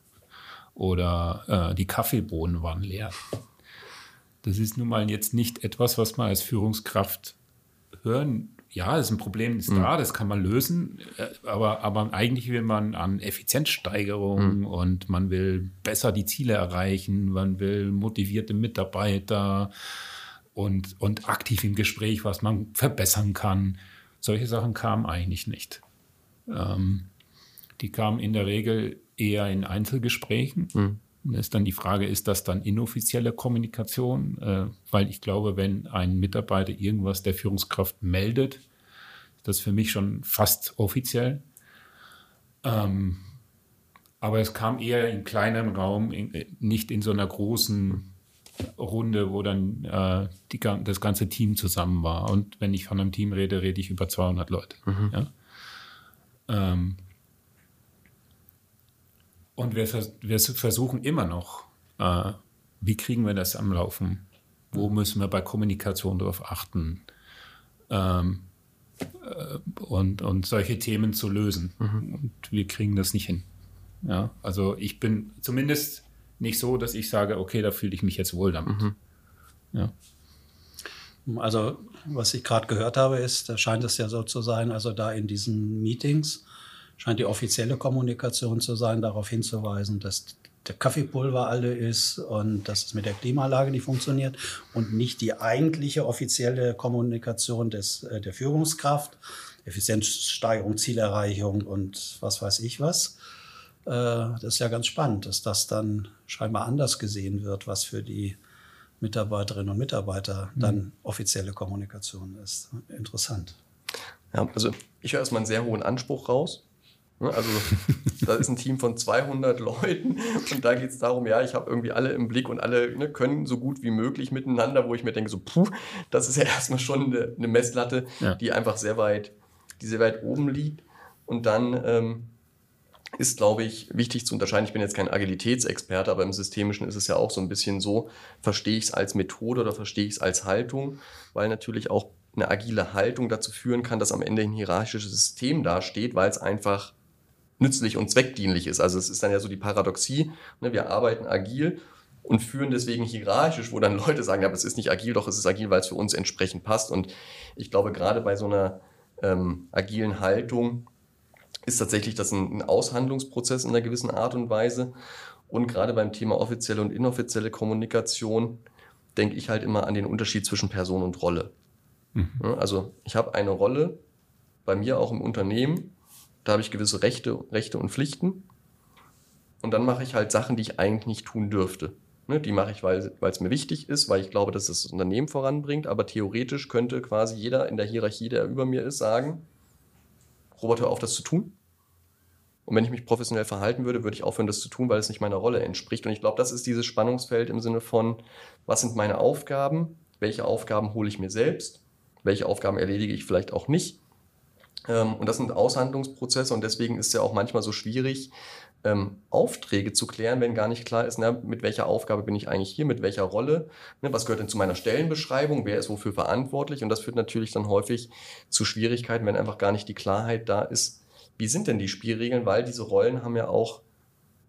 Oder äh, die Kaffeebohnen waren leer. Das ist nun mal jetzt nicht etwas, was man als Führungskraft hören ja, das ist ein Problem, ist mhm. da, das kann man lösen, äh, aber, aber eigentlich will man an Effizienzsteigerung mhm. und man will besser die Ziele erreichen, man will motivierte Mitarbeiter und, und aktiv im Gespräch, was man verbessern kann. Solche Sachen kamen eigentlich nicht. Ähm, die kamen in der Regel eher in Einzelgesprächen. Mhm. Ist dann die Frage, ist das dann inoffizielle Kommunikation? Äh, weil ich glaube, wenn ein Mitarbeiter irgendwas der Führungskraft meldet, ist das für mich schon fast offiziell. Ähm, aber es kam eher in kleinem Raum, in, nicht in so einer großen Runde, wo dann äh, die, das ganze Team zusammen war. Und wenn ich von einem Team rede, rede ich über 200 Leute. Mhm. Ja? Ähm, und wir, wir versuchen immer noch, äh, wie kriegen wir das am Laufen? Wo müssen wir bei Kommunikation darauf achten? Ähm, äh, und, und solche Themen zu lösen. Mhm. Und wir kriegen das nicht hin. Ja, also ich bin zumindest nicht so, dass ich sage, okay, da fühle ich mich jetzt wohl damit. Mhm. Ja. Also, was ich gerade gehört habe, ist, da scheint es ja so zu sein, also da in diesen Meetings scheint die offizielle Kommunikation zu sein, darauf hinzuweisen, dass der Kaffeepulver alle ist und dass es mit der Klimaanlage nicht funktioniert und nicht die eigentliche offizielle Kommunikation des, äh, der Führungskraft, Effizienzsteigerung, Zielerreichung und was weiß ich was. Äh, das ist ja ganz spannend, dass das dann scheinbar anders gesehen wird, was für die Mitarbeiterinnen und Mitarbeiter dann mhm. offizielle Kommunikation ist. Interessant. Ja, also ich höre erstmal einen sehr hohen Anspruch raus. Ne, also da ist ein Team von 200 Leuten und da geht es darum, ja, ich habe irgendwie alle im Blick und alle ne, können so gut wie möglich miteinander, wo ich mir denke, so, puh, das ist ja erstmal schon eine, eine Messlatte, ja. die einfach sehr weit, die sehr weit oben liegt. Und dann ähm, ist, glaube ich, wichtig zu unterscheiden. Ich bin jetzt kein Agilitätsexperte, aber im Systemischen ist es ja auch so ein bisschen so, verstehe ich es als Methode oder verstehe ich es als Haltung, weil natürlich auch eine agile Haltung dazu führen kann, dass am Ende ein hierarchisches System dasteht, weil es einfach nützlich und zweckdienlich ist. Also es ist dann ja so die Paradoxie, ne, wir arbeiten agil und führen deswegen hierarchisch, wo dann Leute sagen, ja, aber es ist nicht agil, doch es ist agil, weil es für uns entsprechend passt. Und ich glaube, gerade bei so einer ähm, agilen Haltung ist tatsächlich das ein, ein Aushandlungsprozess in einer gewissen Art und Weise. Und gerade beim Thema offizielle und inoffizielle Kommunikation denke ich halt immer an den Unterschied zwischen Person und Rolle. Mhm. Also ich habe eine Rolle bei mir auch im Unternehmen da habe ich gewisse Rechte, Rechte und Pflichten. Und dann mache ich halt Sachen, die ich eigentlich nicht tun dürfte. Ne, die mache ich, weil es mir wichtig ist, weil ich glaube, dass es das Unternehmen voranbringt. Aber theoretisch könnte quasi jeder in der Hierarchie, der über mir ist, sagen, Robert, hör auf, das zu tun. Und wenn ich mich professionell verhalten würde, würde ich aufhören, das zu tun, weil es nicht meiner Rolle entspricht. Und ich glaube, das ist dieses Spannungsfeld im Sinne von, was sind meine Aufgaben? Welche Aufgaben hole ich mir selbst? Welche Aufgaben erledige ich vielleicht auch nicht? Ähm, und das sind Aushandlungsprozesse und deswegen ist es ja auch manchmal so schwierig, ähm, Aufträge zu klären, wenn gar nicht klar ist, na, mit welcher Aufgabe bin ich eigentlich hier, mit welcher Rolle, ne, was gehört denn zu meiner Stellenbeschreibung, wer ist wofür verantwortlich? Und das führt natürlich dann häufig zu Schwierigkeiten, wenn einfach gar nicht die Klarheit da ist, wie sind denn die Spielregeln, weil diese Rollen haben ja auch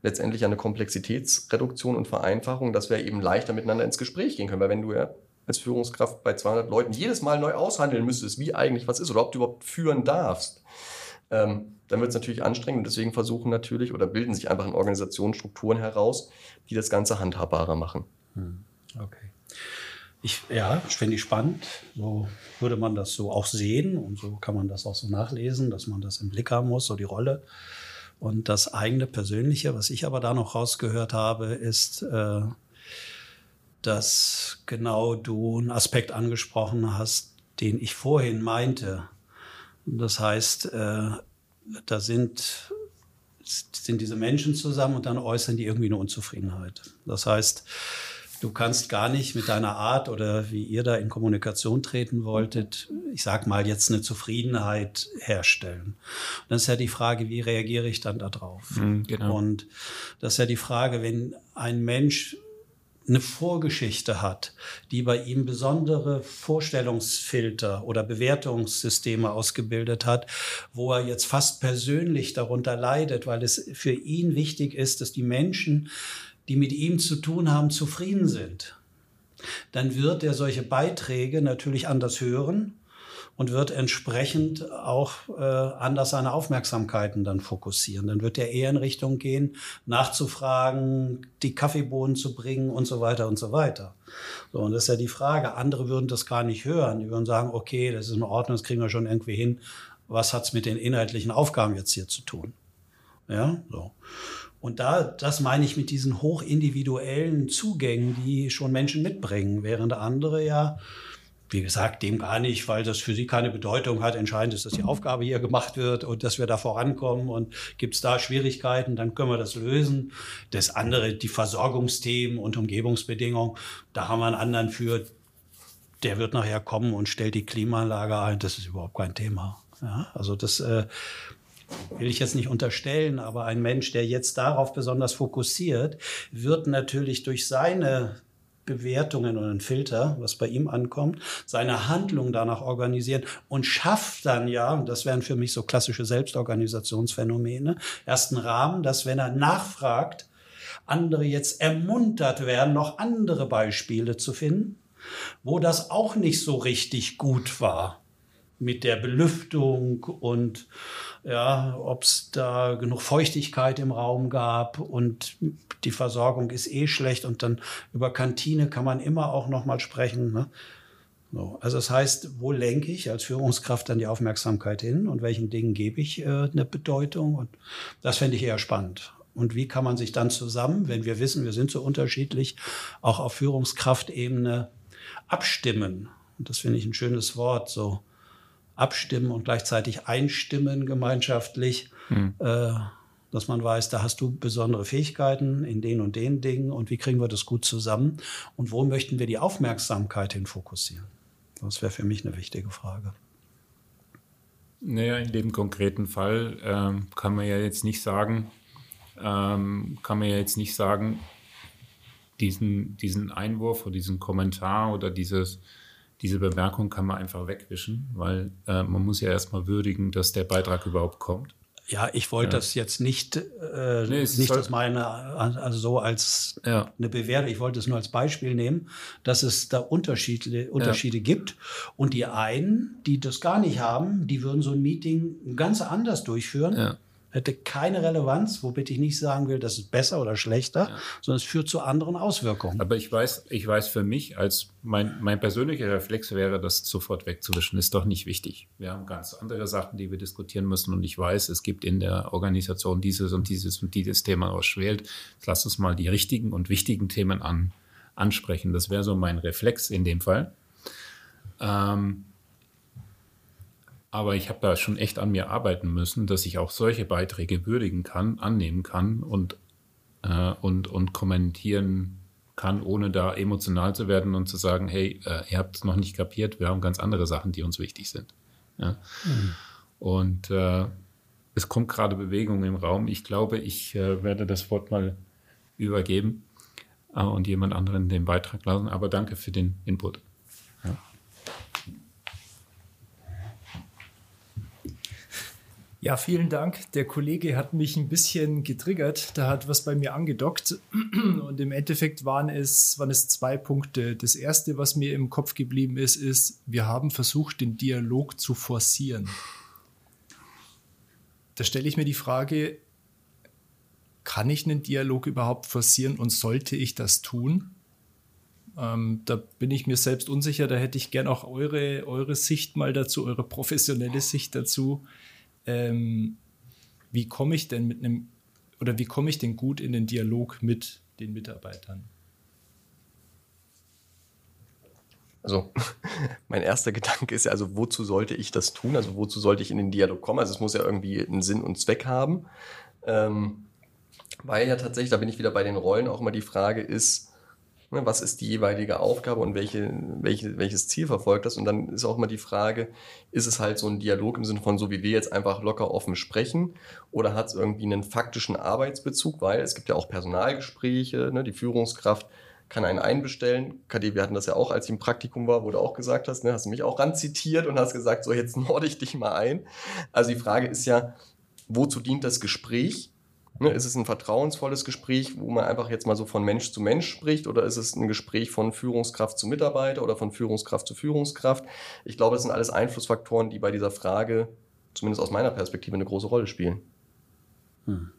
letztendlich eine Komplexitätsreduktion und Vereinfachung, dass wir eben leichter miteinander ins Gespräch gehen können, weil wenn du ja als Führungskraft bei 200 Leuten jedes Mal neu aushandeln müsstest, wie eigentlich was ist oder ob du überhaupt führen darfst, ähm, dann wird es natürlich anstrengend und deswegen versuchen natürlich oder bilden sich einfach in Organisationsstrukturen heraus, die das Ganze handhabbarer machen. Hm, okay. Ich, ja, finde ich spannend. So würde man das so auch sehen und so kann man das auch so nachlesen, dass man das im Blick haben muss, so die Rolle. Und das eigene Persönliche, was ich aber da noch rausgehört habe, ist, äh, dass genau du einen Aspekt angesprochen hast, den ich vorhin meinte. Das heißt, äh, da sind, sind diese Menschen zusammen und dann äußern die irgendwie eine Unzufriedenheit. Das heißt, du kannst gar nicht mit deiner Art oder wie ihr da in Kommunikation treten wolltet, ich sag mal jetzt eine Zufriedenheit herstellen. Und dann ist ja die Frage, wie reagiere ich dann darauf? Mhm, genau. Und das ist ja die Frage, wenn ein Mensch eine Vorgeschichte hat, die bei ihm besondere Vorstellungsfilter oder Bewertungssysteme ausgebildet hat, wo er jetzt fast persönlich darunter leidet, weil es für ihn wichtig ist, dass die Menschen, die mit ihm zu tun haben, zufrieden sind, dann wird er solche Beiträge natürlich anders hören und wird entsprechend auch äh, anders seine Aufmerksamkeiten dann fokussieren. Dann wird er eher in Richtung gehen, nachzufragen, die Kaffeebohnen zu bringen und so weiter und so weiter. So, und das ist ja die Frage. Andere würden das gar nicht hören. Die würden sagen, okay, das ist in Ordnung, das kriegen wir schon irgendwie hin. Was hat's mit den inhaltlichen Aufgaben jetzt hier zu tun? Ja, so. Und da, das meine ich mit diesen hochindividuellen Zugängen, die schon Menschen mitbringen, während andere ja wie gesagt, dem gar nicht, weil das für sie keine Bedeutung hat. Entscheidend ist, dass die Aufgabe hier gemacht wird und dass wir da vorankommen. Und gibt es da Schwierigkeiten, dann können wir das lösen. Das andere, die Versorgungsthemen und Umgebungsbedingungen, da haben wir einen anderen für. Der wird nachher kommen und stellt die Klimaanlage ein. Das ist überhaupt kein Thema. Ja, also das äh, will ich jetzt nicht unterstellen, aber ein Mensch, der jetzt darauf besonders fokussiert, wird natürlich durch seine Bewertungen und einen Filter, was bei ihm ankommt, seine Handlung danach organisieren und schafft dann ja, und das wären für mich so klassische Selbstorganisationsphänomene, erst einen Rahmen, dass wenn er nachfragt, andere jetzt ermuntert werden, noch andere Beispiele zu finden, wo das auch nicht so richtig gut war mit der Belüftung und ja, ob es da genug Feuchtigkeit im Raum gab und die Versorgung ist eh schlecht und dann über Kantine kann man immer auch noch mal sprechen. Ne? So, also das heißt, wo lenke ich als Führungskraft dann die Aufmerksamkeit hin und welchen Dingen gebe ich äh, eine Bedeutung? Und das fände ich eher spannend. Und wie kann man sich dann zusammen, wenn wir wissen, wir sind so unterschiedlich, auch auf Führungskraftebene abstimmen? Und das finde ich ein schönes Wort, so abstimmen und gleichzeitig einstimmen gemeinschaftlich, mhm. äh, dass man weiß, da hast du besondere Fähigkeiten in den und den Dingen und wie kriegen wir das gut zusammen und wo möchten wir die Aufmerksamkeit hin fokussieren? Das wäre für mich eine wichtige Frage. Naja, in dem konkreten Fall ähm, kann man ja jetzt nicht sagen, ähm, kann man ja jetzt nicht sagen, diesen, diesen Einwurf oder diesen Kommentar oder dieses, diese Bemerkung kann man einfach wegwischen, weil äh, man muss ja erstmal würdigen, dass der Beitrag überhaupt kommt. Ja, ich wollte ja. das jetzt nicht, äh, nee, nicht das meine, also so als ja. eine Bewertung. Ich wollte es nur als Beispiel nehmen, dass es da Unterschiede, Unterschiede ja. gibt. Und die einen, die das gar nicht haben, die würden so ein Meeting ganz anders durchführen. Hätte keine Relevanz, womit ich nicht sagen will, das ist besser oder schlechter, ja. sondern es führt zu anderen Auswirkungen. Aber ich weiß, ich weiß für mich, als mein, mein persönlicher Reflex wäre, das sofort wegzuwischen, ist doch nicht wichtig. Wir haben ganz andere Sachen, die wir diskutieren müssen und ich weiß, es gibt in der Organisation dieses und dieses und dieses Thema ausschwählt. Lass uns mal die richtigen und wichtigen Themen an, ansprechen. Das wäre so mein Reflex in dem Fall. Ähm, aber ich habe da schon echt an mir arbeiten müssen, dass ich auch solche Beiträge würdigen kann, annehmen kann und, äh, und, und kommentieren kann, ohne da emotional zu werden und zu sagen, hey, äh, ihr habt es noch nicht kapiert, wir haben ganz andere Sachen, die uns wichtig sind. Ja? Mhm. Und äh, es kommt gerade Bewegung im Raum. Ich glaube, ich äh, werde das Wort mal übergeben äh, und jemand anderen den Beitrag lassen. Aber danke für den Input. Ja, vielen Dank. Der Kollege hat mich ein bisschen getriggert. Da hat was bei mir angedockt. Und im Endeffekt waren es, waren es zwei Punkte. Das erste, was mir im Kopf geblieben ist, ist, wir haben versucht, den Dialog zu forcieren. Da stelle ich mir die Frage, kann ich einen Dialog überhaupt forcieren und sollte ich das tun? Ähm, da bin ich mir selbst unsicher. Da hätte ich gern auch eure, eure Sicht mal dazu, eure professionelle Sicht dazu ähm, wie komme ich denn mit einem oder wie komme ich denn gut in den Dialog mit den Mitarbeitern? Also mein erster Gedanke ist ja, also wozu sollte ich das tun? Also wozu sollte ich in den Dialog kommen? Also es muss ja irgendwie einen Sinn und Zweck haben. Ähm, weil ja tatsächlich, da bin ich wieder bei den Rollen, auch immer die Frage ist, was ist die jeweilige Aufgabe und welche, welche, welches Ziel verfolgt das? Und dann ist auch immer die Frage, ist es halt so ein Dialog im Sinne von so wie wir jetzt einfach locker offen sprechen oder hat es irgendwie einen faktischen Arbeitsbezug, weil es gibt ja auch Personalgespräche, ne, die Führungskraft kann einen einbestellen. KD, wir hatten das ja auch, als ich im Praktikum war, wo du auch gesagt hast, ne, hast du mich auch ranzitiert und hast gesagt, so jetzt norde ich dich mal ein. Also die Frage ist ja, wozu dient das Gespräch? Ne, ist es ein vertrauensvolles Gespräch, wo man einfach jetzt mal so von Mensch zu Mensch spricht oder ist es ein Gespräch von Führungskraft zu Mitarbeiter oder von Führungskraft zu Führungskraft? Ich glaube, das sind alles Einflussfaktoren, die bei dieser Frage, zumindest aus meiner Perspektive, eine große Rolle spielen. Hm.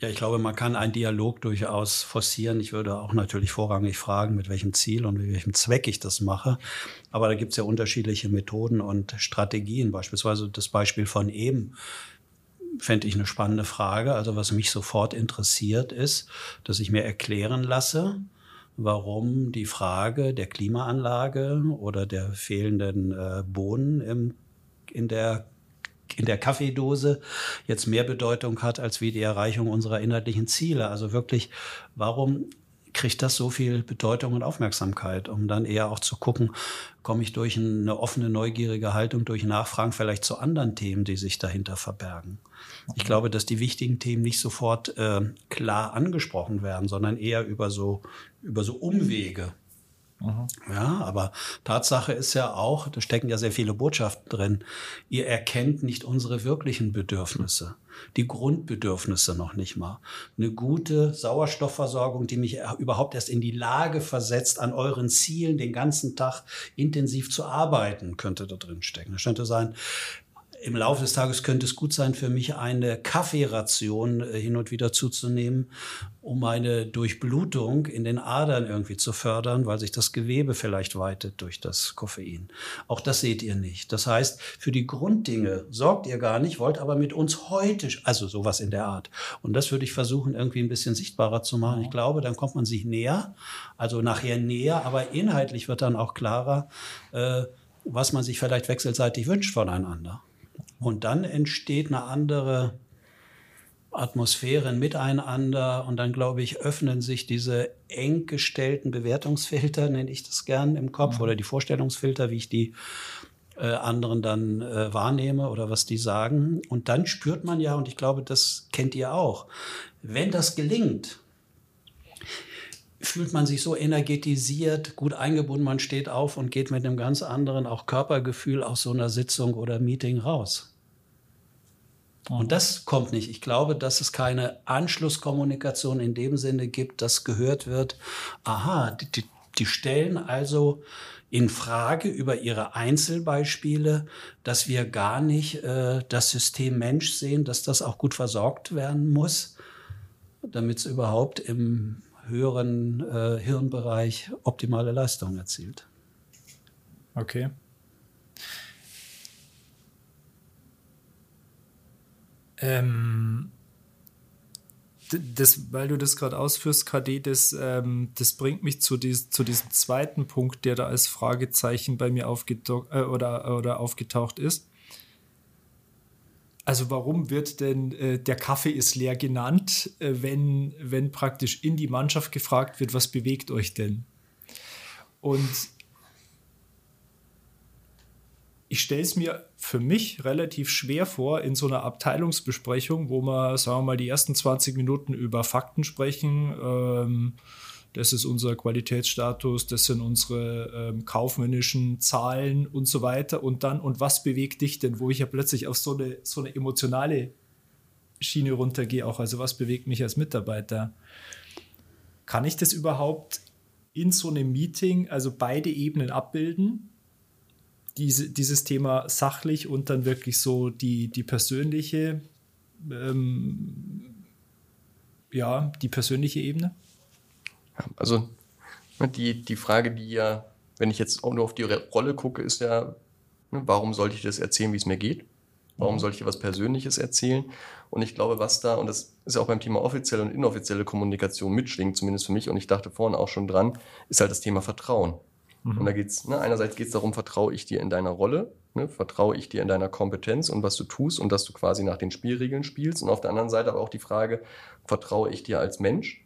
Ja, ich glaube, man kann einen Dialog durchaus forcieren. Ich würde auch natürlich vorrangig fragen, mit welchem Ziel und mit welchem Zweck ich das mache. Aber da gibt es ja unterschiedliche Methoden und Strategien. Beispielsweise das Beispiel von eben fände ich eine spannende Frage. Also was mich sofort interessiert ist, dass ich mir erklären lasse, warum die Frage der Klimaanlage oder der fehlenden äh, Bohnen im, in der in der Kaffeedose jetzt mehr Bedeutung hat als wie die Erreichung unserer inhaltlichen Ziele. Also wirklich, warum kriegt das so viel Bedeutung und Aufmerksamkeit, um dann eher auch zu gucken, komme ich durch eine offene, neugierige Haltung, durch Nachfragen vielleicht zu anderen Themen, die sich dahinter verbergen. Ich glaube, dass die wichtigen Themen nicht sofort äh, klar angesprochen werden, sondern eher über so, über so Umwege. Mhm. Ja, aber Tatsache ist ja auch, da stecken ja sehr viele Botschaften drin. Ihr erkennt nicht unsere wirklichen Bedürfnisse, die Grundbedürfnisse noch nicht mal. Eine gute Sauerstoffversorgung, die mich überhaupt erst in die Lage versetzt, an euren Zielen den ganzen Tag intensiv zu arbeiten, könnte da drin stecken. Das könnte sein, im Laufe des Tages könnte es gut sein für mich, eine Kaffeeration äh, hin und wieder zuzunehmen, um meine Durchblutung in den Adern irgendwie zu fördern, weil sich das Gewebe vielleicht weitet durch das Koffein. Auch das seht ihr nicht. Das heißt, für die Grunddinge sorgt ihr gar nicht, wollt aber mit uns heute, also sowas in der Art. Und das würde ich versuchen, irgendwie ein bisschen sichtbarer zu machen. Ich glaube, dann kommt man sich näher, also nachher näher, aber inhaltlich wird dann auch klarer, äh, was man sich vielleicht wechselseitig wünscht voneinander. Und dann entsteht eine andere Atmosphäre, ein Miteinander. Und dann, glaube ich, öffnen sich diese eng gestellten Bewertungsfilter, nenne ich das gern im Kopf, mhm. oder die Vorstellungsfilter, wie ich die äh, anderen dann äh, wahrnehme oder was die sagen. Und dann spürt man ja, und ich glaube, das kennt ihr auch, wenn das gelingt, fühlt man sich so energetisiert, gut eingebunden, man steht auf und geht mit einem ganz anderen auch Körpergefühl aus so einer Sitzung oder Meeting raus. Und das kommt nicht. Ich glaube, dass es keine Anschlusskommunikation in dem Sinne gibt, dass gehört wird, aha, die, die stellen also in Frage über ihre Einzelbeispiele, dass wir gar nicht äh, das System Mensch sehen, dass das auch gut versorgt werden muss, damit es überhaupt im höheren äh, Hirnbereich optimale Leistung erzielt. Okay. Ähm, das, weil du das gerade ausführst, KD, das, ähm, das bringt mich zu, dies, zu diesem zweiten Punkt, der da als Fragezeichen bei mir äh, oder, oder aufgetaucht ist. Also warum wird denn äh, der Kaffee ist leer genannt, äh, wenn, wenn praktisch in die Mannschaft gefragt wird, was bewegt euch denn? Und ich stelle es mir für mich relativ schwer vor, in so einer Abteilungsbesprechung, wo wir, sagen wir mal, die ersten 20 Minuten über Fakten sprechen. Ähm, das ist unser Qualitätsstatus, das sind unsere ähm, kaufmännischen Zahlen und so weiter. Und dann, und was bewegt dich denn, wo ich ja plötzlich auf so eine, so eine emotionale Schiene runtergehe, auch, also was bewegt mich als Mitarbeiter? Kann ich das überhaupt in so einem Meeting, also beide Ebenen abbilden? Diese, dieses Thema sachlich und dann wirklich so die, die persönliche, ähm, ja, die persönliche Ebene? Also ne, die, die Frage, die ja, wenn ich jetzt auch nur auf die Rolle gucke, ist ja, ne, warum sollte ich das erzählen, wie es mir geht? Warum mhm. sollte ich dir was Persönliches erzählen? Und ich glaube, was da, und das ist ja auch beim Thema offizielle und inoffizielle Kommunikation mitschwingt, zumindest für mich, und ich dachte vorhin auch schon dran, ist halt das Thema Vertrauen. Mhm. Und da geht's, ne, einerseits geht es darum, vertraue ich dir in deiner Rolle, ne, vertraue ich dir in deiner Kompetenz und was du tust und dass du quasi nach den Spielregeln spielst. Und auf der anderen Seite aber auch die Frage, vertraue ich dir als Mensch?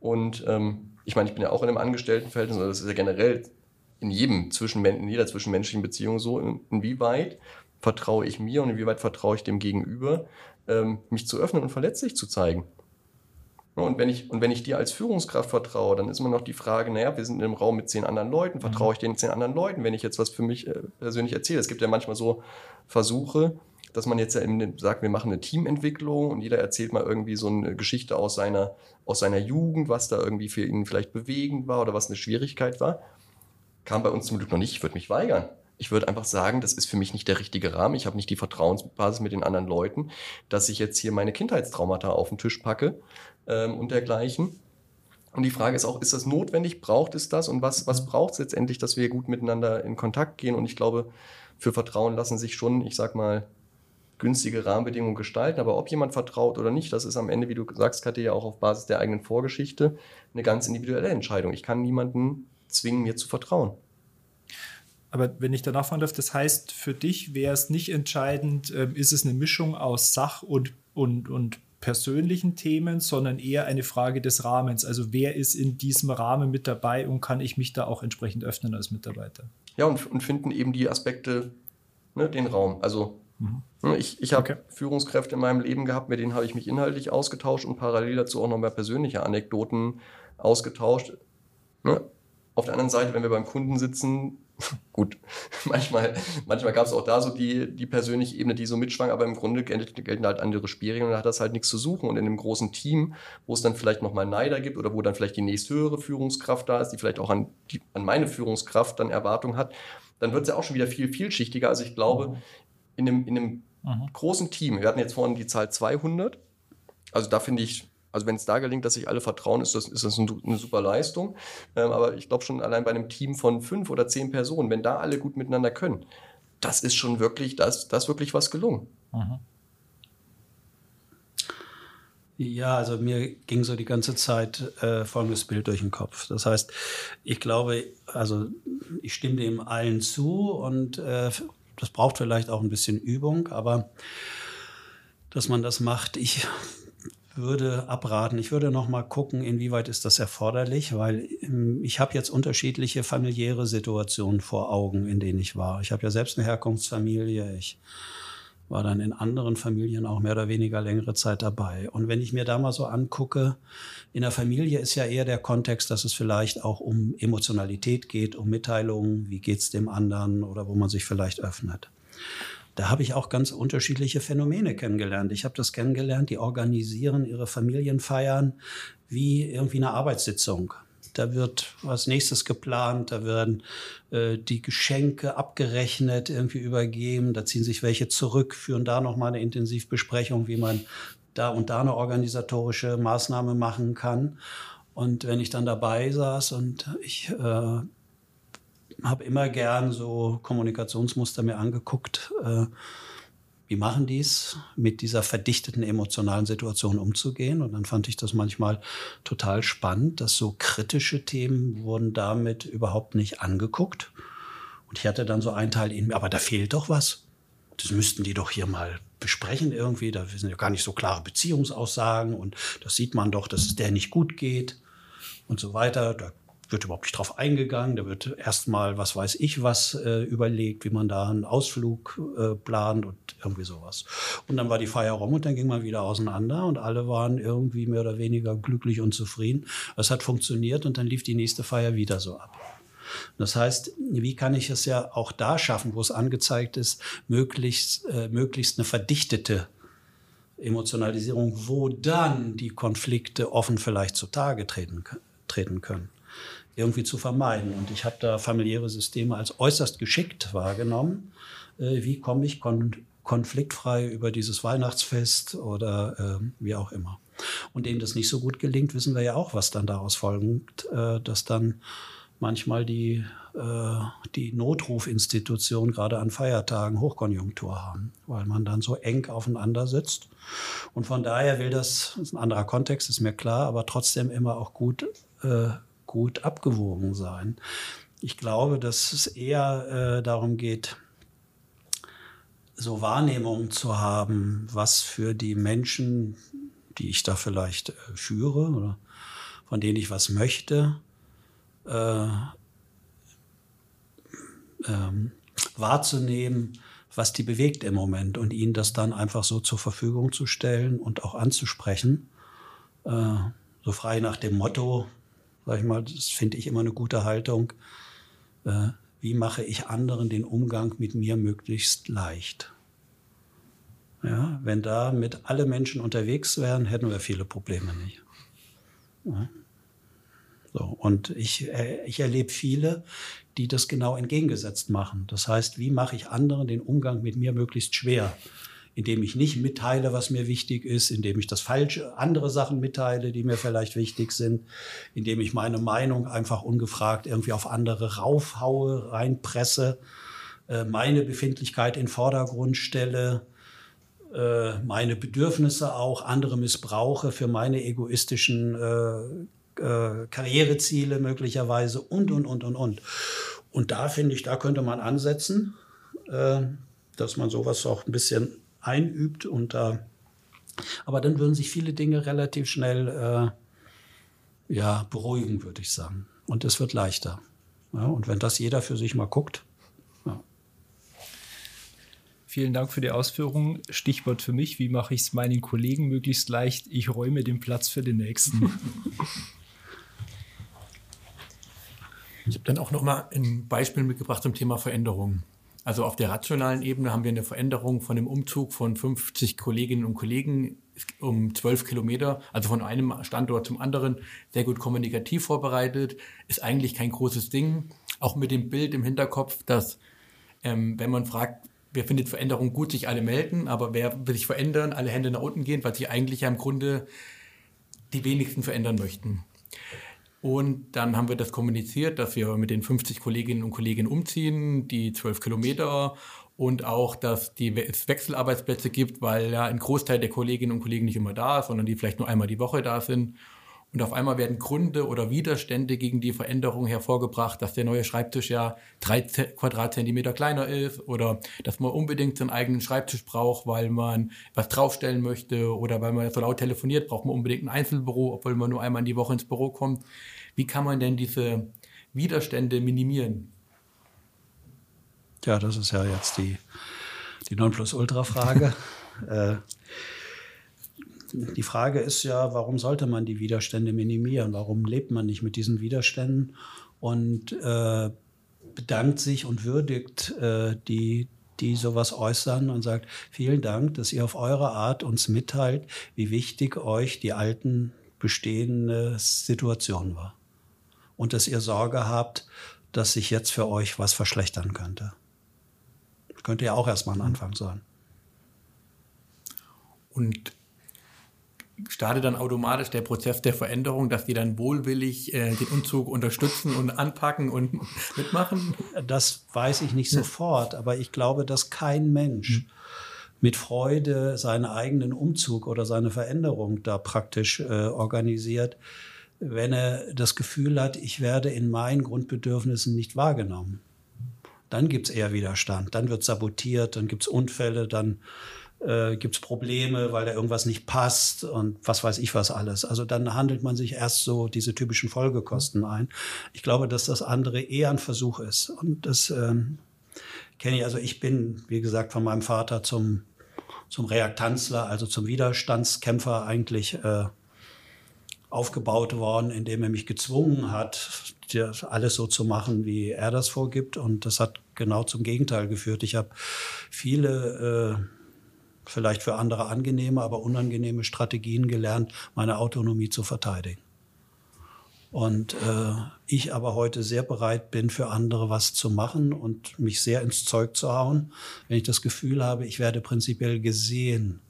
Und ähm, ich meine, ich bin ja auch in einem Angestelltenverhältnis, und das ist ja generell in jedem Zwischenmen in jeder zwischenmenschlichen Beziehung so, in, inwieweit vertraue ich mir und inwieweit vertraue ich dem Gegenüber, ähm, mich zu öffnen und verletzlich zu zeigen. Und wenn, ich, und wenn ich dir als Führungskraft vertraue, dann ist immer noch die Frage, naja, wir sind in einem Raum mit zehn anderen Leuten, vertraue ich den zehn anderen Leuten, wenn ich jetzt was für mich äh, persönlich erzähle. Es gibt ja manchmal so Versuche, dass man jetzt ja sagt, wir machen eine Teamentwicklung und jeder erzählt mal irgendwie so eine Geschichte aus seiner, aus seiner Jugend, was da irgendwie für ihn vielleicht bewegend war oder was eine Schwierigkeit war. Kam bei uns zum Glück noch nicht, ich würde mich weigern. Ich würde einfach sagen, das ist für mich nicht der richtige Rahmen. Ich habe nicht die Vertrauensbasis mit den anderen Leuten, dass ich jetzt hier meine Kindheitstraumata auf den Tisch packe ähm, und dergleichen. Und die Frage ist auch, ist das notwendig? Braucht es das? Und was, was braucht es letztendlich, dass wir gut miteinander in Kontakt gehen? Und ich glaube, für Vertrauen lassen sich schon, ich sag mal, günstige Rahmenbedingungen gestalten. Aber ob jemand vertraut oder nicht, das ist am Ende, wie du sagst, Katja, ja auch auf Basis der eigenen Vorgeschichte eine ganz individuelle Entscheidung. Ich kann niemanden zwingen, mir zu vertrauen. Aber wenn ich danach fragen darf, das heißt, für dich wäre es nicht entscheidend, äh, ist es eine Mischung aus Sach- und, und, und persönlichen Themen, sondern eher eine Frage des Rahmens. Also wer ist in diesem Rahmen mit dabei und kann ich mich da auch entsprechend öffnen als Mitarbeiter? Ja, und, und finden eben die Aspekte, ne, den Raum. Also mhm. Ich, ich habe okay. Führungskräfte in meinem Leben gehabt, mit denen habe ich mich inhaltlich ausgetauscht und parallel dazu auch noch mehr persönliche Anekdoten ausgetauscht. Ne? Auf der anderen Seite, wenn wir beim Kunden sitzen, gut, manchmal, manchmal gab es auch da so die, die persönliche Ebene, die so mitschwang, aber im Grunde gelten halt andere Spielregeln und da hat das halt nichts zu suchen. Und in einem großen Team, wo es dann vielleicht nochmal Neider gibt oder wo dann vielleicht die nächsthöhere Führungskraft da ist, die vielleicht auch an, die, an meine Führungskraft dann Erwartung hat, dann wird es ja auch schon wieder viel vielschichtiger. Also ich glaube. In einem, in einem mhm. großen Team, wir hatten jetzt vorhin die Zahl 200, also da finde ich, also wenn es da gelingt, dass sich alle vertrauen, ist das, ist das eine super Leistung. Ähm, aber ich glaube schon allein bei einem Team von fünf oder zehn Personen, wenn da alle gut miteinander können, das ist schon wirklich, das, das ist wirklich was gelungen. Mhm. Ja, also mir ging so die ganze Zeit äh, folgendes Bild durch den Kopf. Das heißt, ich glaube, also ich stimme dem allen zu und äh, das braucht vielleicht auch ein bisschen Übung, aber dass man das macht, ich würde abraten. Ich würde noch mal gucken, inwieweit ist das erforderlich, weil ähm, ich habe jetzt unterschiedliche familiäre Situationen vor Augen, in denen ich war. Ich habe ja selbst eine Herkunftsfamilie. Ich war dann in anderen Familien auch mehr oder weniger längere Zeit dabei. Und wenn ich mir da mal so angucke, in der Familie ist ja eher der Kontext, dass es vielleicht auch um Emotionalität geht, um Mitteilungen, wie geht's dem anderen oder wo man sich vielleicht öffnet da habe ich auch ganz unterschiedliche Phänomene kennengelernt. Ich habe das kennengelernt, die organisieren ihre Familienfeiern wie irgendwie eine Arbeitssitzung. Da wird was nächstes geplant, da werden äh, die Geschenke abgerechnet, irgendwie übergeben, da ziehen sich welche zurück, führen da nochmal eine Intensivbesprechung, wie man da und da eine organisatorische Maßnahme machen kann. Und wenn ich dann dabei saß und ich äh, habe immer gern so Kommunikationsmuster mir angeguckt. Äh, wie machen die es, mit dieser verdichteten emotionalen Situation umzugehen? Und dann fand ich das manchmal total spannend, dass so kritische Themen wurden damit überhaupt nicht angeguckt. Und ich hatte dann so einen Teil in mir, aber da fehlt doch was. Das müssten die doch hier mal besprechen irgendwie. Da sind ja gar nicht so klare Beziehungsaussagen und das sieht man doch, dass es der nicht gut geht und so weiter. Da wird überhaupt nicht drauf eingegangen. Da wird erstmal, was weiß ich, was äh, überlegt, wie man da einen Ausflug äh, plant und irgendwie sowas. Und dann war die Feier rum und dann ging man wieder auseinander und alle waren irgendwie mehr oder weniger glücklich und zufrieden. Es hat funktioniert und dann lief die nächste Feier wieder so ab. Das heißt, wie kann ich es ja auch da schaffen, wo es angezeigt ist, möglichst, äh, möglichst eine verdichtete Emotionalisierung, wo dann die Konflikte offen vielleicht zutage treten, treten können irgendwie zu vermeiden. Und ich habe da familiäre Systeme als äußerst geschickt wahrgenommen. Äh, wie komme ich kon konfliktfrei über dieses Weihnachtsfest oder äh, wie auch immer. Und denen das nicht so gut gelingt, wissen wir ja auch, was dann daraus folgt, äh, dass dann manchmal die, äh, die Notrufinstitutionen gerade an Feiertagen Hochkonjunktur haben, weil man dann so eng aufeinander sitzt. Und von daher will das, das ist ein anderer Kontext, ist mir klar, aber trotzdem immer auch gut äh, gut abgewogen sein. Ich glaube, dass es eher äh, darum geht, so Wahrnehmungen zu haben, was für die Menschen, die ich da vielleicht äh, führe oder von denen ich was möchte, äh, ähm, wahrzunehmen, was die bewegt im Moment und ihnen das dann einfach so zur Verfügung zu stellen und auch anzusprechen. Äh, so frei nach dem Motto, sag ich mal, das finde ich immer eine gute Haltung. Äh, wie mache ich anderen den Umgang mit mir möglichst leicht? Ja, wenn da mit alle Menschen unterwegs wären, hätten wir viele Probleme nicht. Ja. So, und ich, äh, ich erlebe viele, die das genau entgegengesetzt machen. Das heißt, wie mache ich anderen den Umgang mit mir möglichst schwer? Indem ich nicht mitteile, was mir wichtig ist, indem ich das falsche, andere Sachen mitteile, die mir vielleicht wichtig sind, indem ich meine Meinung einfach ungefragt irgendwie auf andere raufhaue, reinpresse, äh, meine Befindlichkeit in Vordergrund stelle, äh, meine Bedürfnisse auch, andere missbrauche für meine egoistischen äh, Karriereziele möglicherweise und, und, und, und, und. Und da finde ich, da könnte man ansetzen, dass man sowas auch ein bisschen einübt. Und, äh, aber dann würden sich viele Dinge relativ schnell äh, ja, beruhigen, würde ich sagen. Und es wird leichter. Ja, und wenn das jeder für sich mal guckt. Ja. Vielen Dank für die Ausführungen. Stichwort für mich, wie mache ich es meinen Kollegen möglichst leicht? Ich räume den Platz für den nächsten. Ich habe dann auch noch mal ein Beispiel mitgebracht zum Thema Veränderung. Also auf der rationalen Ebene haben wir eine Veränderung von dem Umzug von 50 Kolleginnen und Kollegen um 12 Kilometer, also von einem Standort zum anderen, sehr gut kommunikativ vorbereitet. Ist eigentlich kein großes Ding. Auch mit dem Bild im Hinterkopf, dass ähm, wenn man fragt, wer findet Veränderung gut, sich alle melden, aber wer will sich verändern, alle Hände nach unten gehen, weil sie eigentlich ja im Grunde die wenigsten verändern möchten. Und dann haben wir das kommuniziert, dass wir mit den 50 Kolleginnen und Kollegen umziehen, die 12 Kilometer und auch, dass die es Wechselarbeitsplätze gibt, weil ja ein Großteil der Kolleginnen und Kollegen nicht immer da ist, sondern die vielleicht nur einmal die Woche da sind. Und auf einmal werden Gründe oder Widerstände gegen die Veränderung hervorgebracht, dass der neue Schreibtisch ja drei Quadratzentimeter kleiner ist oder dass man unbedingt seinen eigenen Schreibtisch braucht, weil man was draufstellen möchte oder weil man so laut telefoniert, braucht man unbedingt ein Einzelbüro, obwohl man nur einmal in die Woche ins Büro kommt. Wie kann man denn diese Widerstände minimieren? Ja, das ist ja jetzt die, die Nonplusultra-Frage. äh, die Frage ist ja, warum sollte man die Widerstände minimieren? Warum lebt man nicht mit diesen Widerständen und äh, bedankt sich und würdigt äh, die, die sowas äußern und sagt, vielen Dank, dass ihr auf eure Art uns mitteilt, wie wichtig euch die alten bestehende Situation war. Und dass ihr Sorge habt, dass sich jetzt für euch was verschlechtern könnte. Könnte ja auch erstmal ein Anfang sein. Und startet dann automatisch der Prozess der Veränderung, dass die dann wohlwillig äh, den Umzug unterstützen und anpacken und mitmachen? Das weiß ich nicht sofort, aber ich glaube, dass kein Mensch mit Freude seinen eigenen Umzug oder seine Veränderung da praktisch äh, organisiert, wenn er das Gefühl hat, ich werde in meinen Grundbedürfnissen nicht wahrgenommen. Dann gibt es eher Widerstand, dann wird sabotiert, dann gibt es Unfälle, dann äh, gibt es Probleme, weil da irgendwas nicht passt und was weiß ich was alles. Also dann handelt man sich erst so diese typischen Folgekosten ein. Ich glaube, dass das andere eher ein Versuch ist. Und das ähm, kenne ich. Also ich bin, wie gesagt, von meinem Vater zum, zum Reaktanzler, also zum Widerstandskämpfer eigentlich äh, aufgebaut worden, indem er mich gezwungen hat, alles so zu machen, wie er das vorgibt. Und das hat genau zum Gegenteil geführt. Ich habe viele äh, vielleicht für andere angenehme, aber unangenehme Strategien gelernt, meine Autonomie zu verteidigen. Und äh, ich aber heute sehr bereit bin, für andere was zu machen und mich sehr ins Zeug zu hauen, wenn ich das Gefühl habe, ich werde prinzipiell gesehen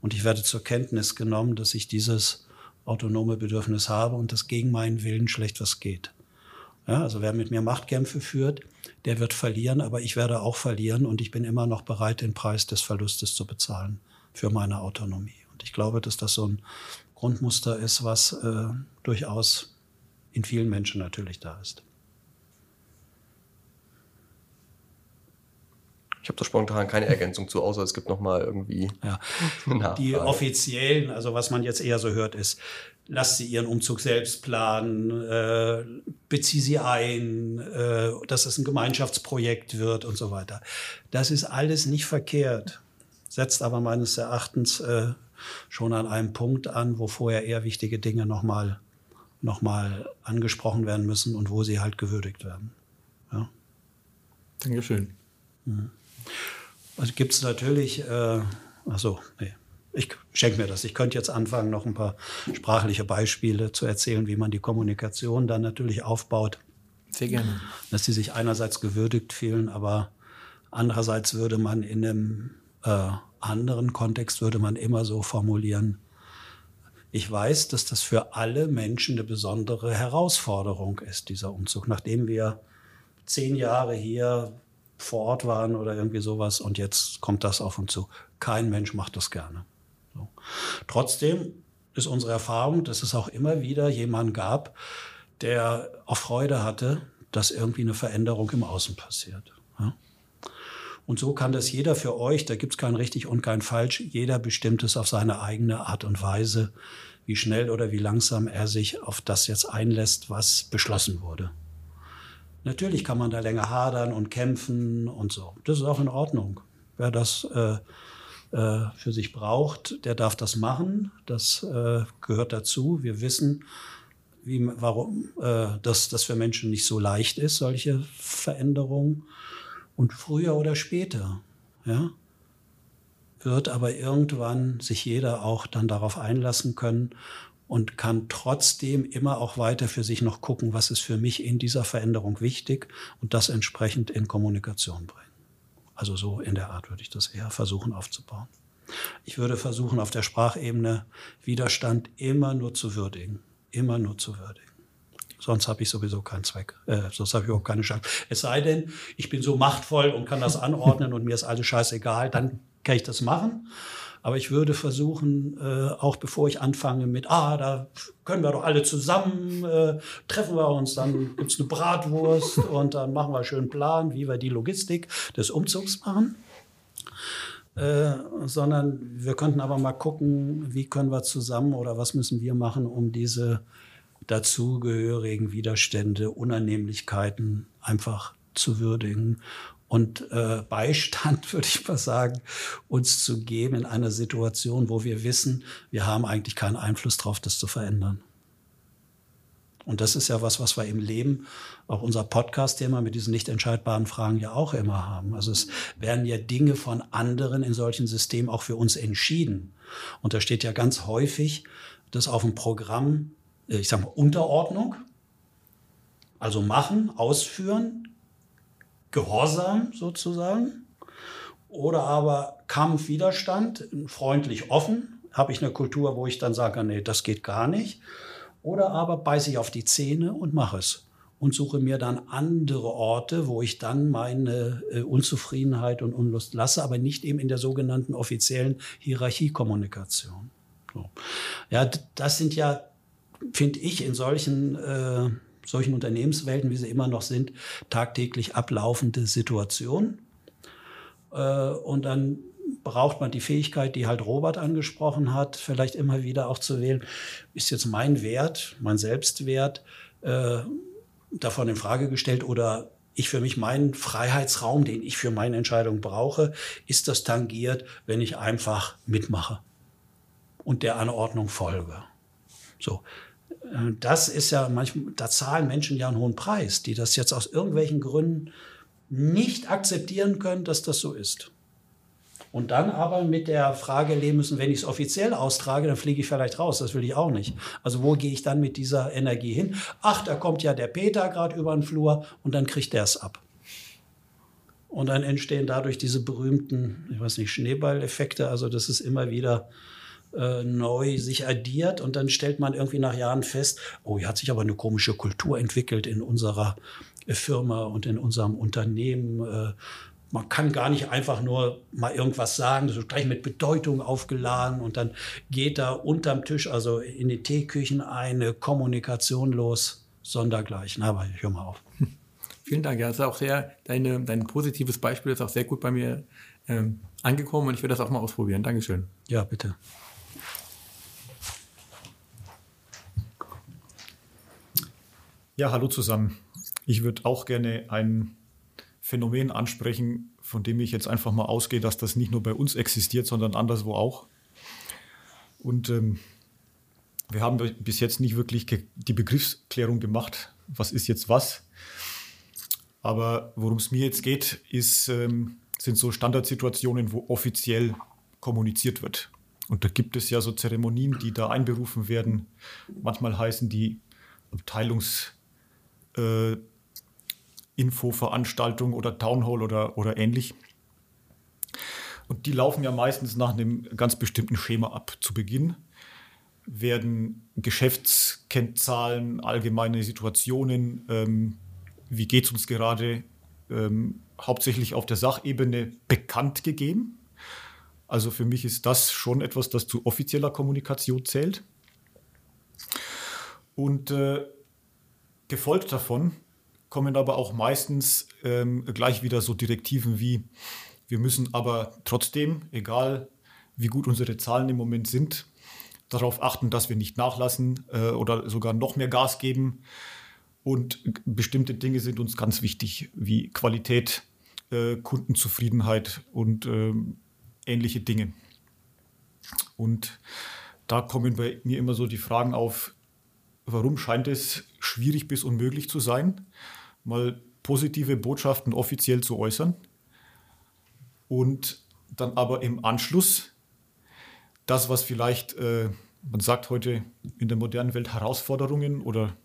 und ich werde zur Kenntnis genommen, dass ich dieses autonome Bedürfnis habe und das gegen meinen Willen schlecht was geht. Ja, also wer mit mir Machtkämpfe führt, der wird verlieren, aber ich werde auch verlieren und ich bin immer noch bereit, den Preis des Verlustes zu bezahlen für meine Autonomie. Und ich glaube, dass das so ein Grundmuster ist, was äh, durchaus in vielen Menschen natürlich da ist. Ich habe da spontan keine Ergänzung zu, außer es gibt noch mal irgendwie ja. Die offiziellen, also was man jetzt eher so hört, ist, lass sie ihren Umzug selbst planen, äh, bezieh sie ein, äh, dass es ein Gemeinschaftsprojekt wird und so weiter. Das ist alles nicht verkehrt, setzt aber meines Erachtens äh, schon an einem Punkt an, wo vorher eher wichtige Dinge nochmal noch mal angesprochen werden müssen und wo sie halt gewürdigt werden. Ja. Dankeschön. Mhm. Also gibt es natürlich, äh, achso, nee, ich schenke mir das. Ich könnte jetzt anfangen, noch ein paar sprachliche Beispiele zu erzählen, wie man die Kommunikation dann natürlich aufbaut. Sehr gerne. Dass sie sich einerseits gewürdigt fühlen, aber andererseits würde man in einem äh, anderen Kontext würde man immer so formulieren, ich weiß, dass das für alle Menschen eine besondere Herausforderung ist, dieser Umzug. Nachdem wir zehn Jahre hier vor Ort waren oder irgendwie sowas und jetzt kommt das auf uns zu. Kein Mensch macht das gerne. So. Trotzdem ist unsere Erfahrung, dass es auch immer wieder jemanden gab, der auch Freude hatte, dass irgendwie eine Veränderung im Außen passiert. Ja? Und so kann das jeder für euch, da gibt es kein richtig und kein falsch, jeder bestimmt es auf seine eigene Art und Weise, wie schnell oder wie langsam er sich auf das jetzt einlässt, was beschlossen wurde. Natürlich kann man da länger hadern und kämpfen und so. Das ist auch in Ordnung. Wer das äh, äh, für sich braucht, der darf das machen. Das äh, gehört dazu. Wir wissen, wie, warum äh, dass das für Menschen nicht so leicht ist, solche Veränderungen. Und früher oder später, ja, wird aber irgendwann sich jeder auch dann darauf einlassen können und kann trotzdem immer auch weiter für sich noch gucken, was ist für mich in dieser Veränderung wichtig und das entsprechend in Kommunikation bringen. Also so in der Art würde ich das eher versuchen aufzubauen. Ich würde versuchen, auf der Sprachebene Widerstand immer nur zu würdigen. Immer nur zu würdigen. Sonst habe ich sowieso keinen Zweck. Äh, sonst habe ich auch keine Chance. Es sei denn, ich bin so machtvoll und kann das anordnen und mir ist alles scheißegal, dann kann ich das machen. Aber ich würde versuchen, äh, auch bevor ich anfange mit, ah, da können wir doch alle zusammen, äh, treffen wir uns, dann gibt's eine Bratwurst und dann machen wir einen schönen Plan, wie wir die Logistik des Umzugs machen. Äh, sondern wir könnten aber mal gucken, wie können wir zusammen oder was müssen wir machen, um diese dazugehörigen Widerstände, Unannehmlichkeiten einfach zu würdigen und äh, Beistand, würde ich mal sagen, uns zu geben in einer Situation, wo wir wissen, wir haben eigentlich keinen Einfluss darauf, das zu verändern. Und das ist ja was, was wir im Leben, auch unser Podcast-Thema mit diesen nicht entscheidbaren Fragen ja auch immer haben. Also es werden ja Dinge von anderen in solchen Systemen auch für uns entschieden. Und da steht ja ganz häufig, dass auf dem Programm, äh, ich sage mal, Unterordnung, also machen, ausführen, Gehorsam sozusagen oder aber Kampf, Widerstand, freundlich offen. Habe ich eine Kultur, wo ich dann sage, nee, das geht gar nicht. Oder aber beiße ich auf die Zähne und mache es und suche mir dann andere Orte, wo ich dann meine äh, Unzufriedenheit und Unlust lasse, aber nicht eben in der sogenannten offiziellen Hierarchiekommunikation. So. Ja, das sind ja, finde ich, in solchen äh, solchen Unternehmenswelten, wie sie immer noch sind, tagtäglich ablaufende Situation. Äh, und dann braucht man die Fähigkeit, die halt Robert angesprochen hat, vielleicht immer wieder auch zu wählen, ist jetzt mein Wert, mein Selbstwert äh, davon in Frage gestellt oder ich für mich meinen Freiheitsraum, den ich für meine Entscheidung brauche, ist das tangiert, wenn ich einfach mitmache und der Anordnung folge. So. Das ist ja manchmal, da zahlen Menschen ja einen hohen Preis, die das jetzt aus irgendwelchen Gründen nicht akzeptieren können, dass das so ist. Und dann aber mit der Frage leben müssen, wenn ich es offiziell austrage, dann fliege ich vielleicht raus. Das will ich auch nicht. Also wo gehe ich dann mit dieser Energie hin? Ach, da kommt ja der Peter gerade über den Flur und dann kriegt der es ab. Und dann entstehen dadurch diese berühmten, ich weiß nicht, Schneeballeffekte. Also das ist immer wieder äh, neu sich addiert und dann stellt man irgendwie nach Jahren fest, oh, hier hat sich aber eine komische Kultur entwickelt in unserer Firma und in unserem Unternehmen. Äh, man kann gar nicht einfach nur mal irgendwas sagen, das ist gleich mit Bedeutung aufgeladen und dann geht da unterm Tisch, also in die Teeküchen eine Kommunikation los, sondergleichen. Aber ich höre mal auf. Vielen Dank. Ja, das ist auch sehr, deine, dein positives Beispiel ist auch sehr gut bei mir ähm, angekommen und ich werde das auch mal ausprobieren. Dankeschön. Ja, bitte. Ja, hallo zusammen. Ich würde auch gerne ein Phänomen ansprechen, von dem ich jetzt einfach mal ausgehe, dass das nicht nur bei uns existiert, sondern anderswo auch. Und ähm, wir haben bis jetzt nicht wirklich die Begriffsklärung gemacht, was ist jetzt was. Aber worum es mir jetzt geht, ist, ähm, sind so Standardsituationen, wo offiziell kommuniziert wird. Und da gibt es ja so Zeremonien, die da einberufen werden. Manchmal heißen die Abteilungs- äh, Infoveranstaltung oder Townhall oder, oder ähnlich. Und die laufen ja meistens nach einem ganz bestimmten Schema ab. Zu Beginn werden Geschäftskennzahlen, allgemeine Situationen, ähm, wie geht es uns gerade, ähm, hauptsächlich auf der Sachebene bekannt gegeben. Also für mich ist das schon etwas, das zu offizieller Kommunikation zählt. Und äh, gefolgt davon kommen aber auch meistens ähm, gleich wieder so Direktiven wie, wir müssen aber trotzdem, egal wie gut unsere Zahlen im Moment sind, darauf achten, dass wir nicht nachlassen äh, oder sogar noch mehr Gas geben. Und bestimmte Dinge sind uns ganz wichtig, wie Qualität, äh, Kundenzufriedenheit und äh, ähnliche Dinge. Und da kommen bei mir immer so die Fragen auf, warum scheint es schwierig bis unmöglich zu sein? mal positive Botschaften offiziell zu äußern und dann aber im Anschluss das, was vielleicht, äh, man sagt heute in der modernen Welt Herausforderungen oder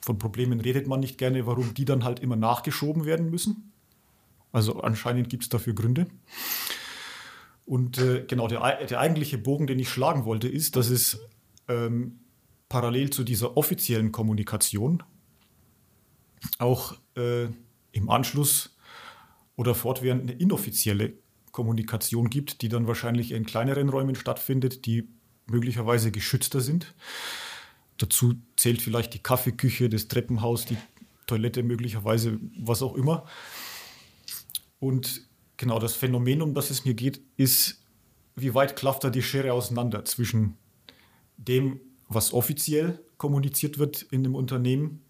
von Problemen redet man nicht gerne, warum die dann halt immer nachgeschoben werden müssen. Also anscheinend gibt es dafür Gründe. Und äh, genau, der, der eigentliche Bogen, den ich schlagen wollte, ist, dass es ähm, parallel zu dieser offiziellen Kommunikation auch äh, im Anschluss oder fortwährend eine inoffizielle Kommunikation gibt, die dann wahrscheinlich in kleineren Räumen stattfindet, die möglicherweise geschützter sind. Dazu zählt vielleicht die Kaffeeküche, das Treppenhaus, die Toilette möglicherweise, was auch immer. Und genau das Phänomen, um das es mir geht, ist, wie weit klafft da die Schere auseinander zwischen dem, was offiziell kommuniziert wird in dem Unternehmen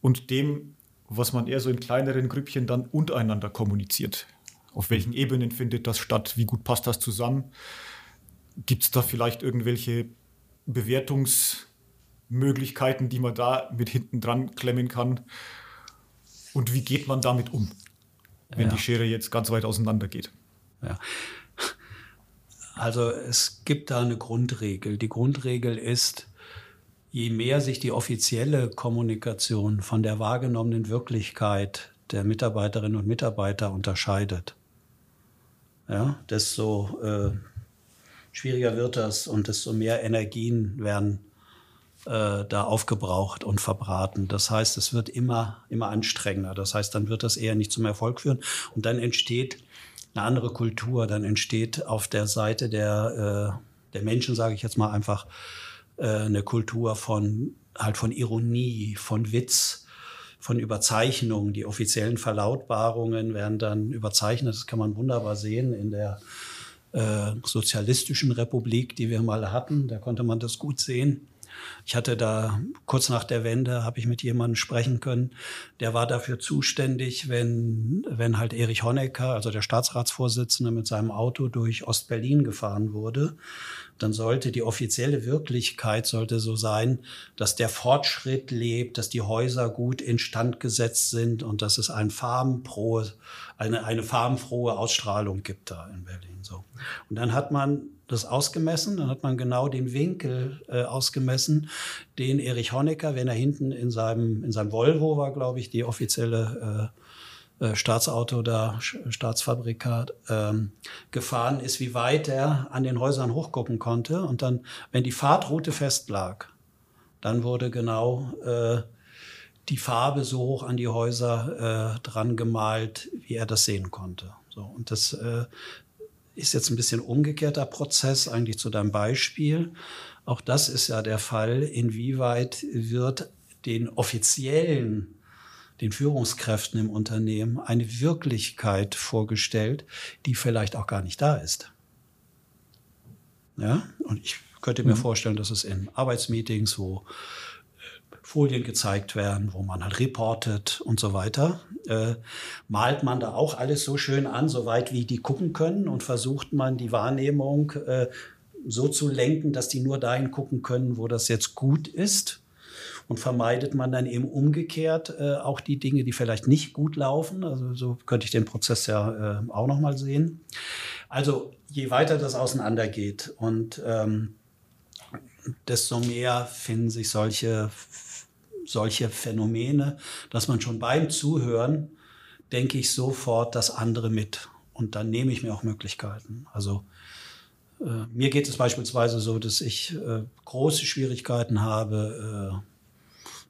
und dem, was man eher so in kleineren Grüppchen dann untereinander kommuniziert. Auf welchen Ebenen findet das statt? Wie gut passt das zusammen? Gibt es da vielleicht irgendwelche Bewertungsmöglichkeiten, die man da mit hinten dran klemmen kann? Und wie geht man damit um, wenn ja. die Schere jetzt ganz weit auseinander geht? Ja. Also es gibt da eine Grundregel. Die Grundregel ist, je mehr sich die offizielle Kommunikation von der wahrgenommenen Wirklichkeit der Mitarbeiterinnen und Mitarbeiter unterscheidet, ja, desto äh, schwieriger wird das und desto mehr Energien werden äh, da aufgebraucht und verbraten. Das heißt, es wird immer, immer anstrengender. Das heißt, dann wird das eher nicht zum Erfolg führen und dann entsteht eine andere Kultur, dann entsteht auf der Seite der, äh, der Menschen, sage ich jetzt mal einfach, äh, eine Kultur von halt von Ironie, von Witz. von Überzeichnungen. Die offiziellen Verlautbarungen werden dann überzeichnet. Das kann man wunderbar sehen in der äh, sozialistischen Republik, die wir mal hatten. Da konnte man das gut sehen. Ich hatte da kurz nach der Wende habe ich mit jemandem sprechen können, der war dafür zuständig, wenn wenn halt Erich Honecker, also der Staatsratsvorsitzende mit seinem Auto durch Ostberlin gefahren wurde, dann sollte die offizielle Wirklichkeit sollte so sein, dass der Fortschritt lebt, dass die Häuser gut instand gesetzt sind und dass es ein farbenfrohe, eine, eine farbenfrohe Ausstrahlung gibt da in Berlin. So. Und dann hat man das ausgemessen, dann hat man genau den Winkel äh, ausgemessen, den Erich Honecker, wenn er hinten in seinem, in seinem Volvo war, glaube ich, die offizielle äh, äh, Staatsauto da, Staatsfabrikat, ähm, gefahren ist, wie weit er an den Häusern hochgucken konnte. Und dann, wenn die Fahrtroute festlag, dann wurde genau äh, die Farbe so hoch an die Häuser äh, dran gemalt, wie er das sehen konnte. So, und das äh, ist jetzt ein bisschen umgekehrter Prozess eigentlich zu deinem Beispiel. Auch das ist ja der Fall. Inwieweit wird den offiziellen den Führungskräften im Unternehmen eine Wirklichkeit vorgestellt, die vielleicht auch gar nicht da ist. Ja, und ich könnte mir mhm. vorstellen, dass es in Arbeitsmeetings, wo Folien gezeigt werden, wo man halt reportet und so weiter, äh, malt man da auch alles so schön an, soweit wie die gucken können und versucht man die Wahrnehmung äh, so zu lenken, dass die nur dahin gucken können, wo das jetzt gut ist und vermeidet man dann eben umgekehrt äh, auch die Dinge, die vielleicht nicht gut laufen. Also so könnte ich den Prozess ja äh, auch noch mal sehen. Also je weiter das auseinandergeht und ähm, desto mehr finden sich solche solche Phänomene, dass man schon beim Zuhören denke ich sofort das andere mit und dann nehme ich mir auch Möglichkeiten. Also äh, mir geht es beispielsweise so, dass ich äh, große Schwierigkeiten habe, äh,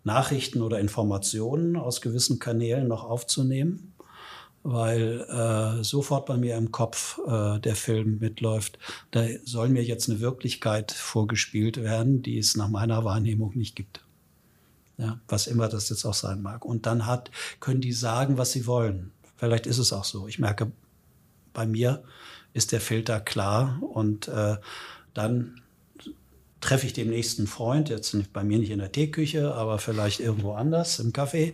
Nachrichten oder Informationen aus gewissen Kanälen noch aufzunehmen, weil äh, sofort bei mir im Kopf äh, der Film mitläuft. Da soll mir jetzt eine Wirklichkeit vorgespielt werden, die es nach meiner Wahrnehmung nicht gibt. Ja, was immer das jetzt auch sein mag. Und dann hat, können die sagen, was sie wollen. Vielleicht ist es auch so. Ich merke, bei mir ist der Filter klar und äh, dann treffe ich den nächsten Freund, jetzt bei mir nicht in der Teeküche, aber vielleicht irgendwo anders im Café.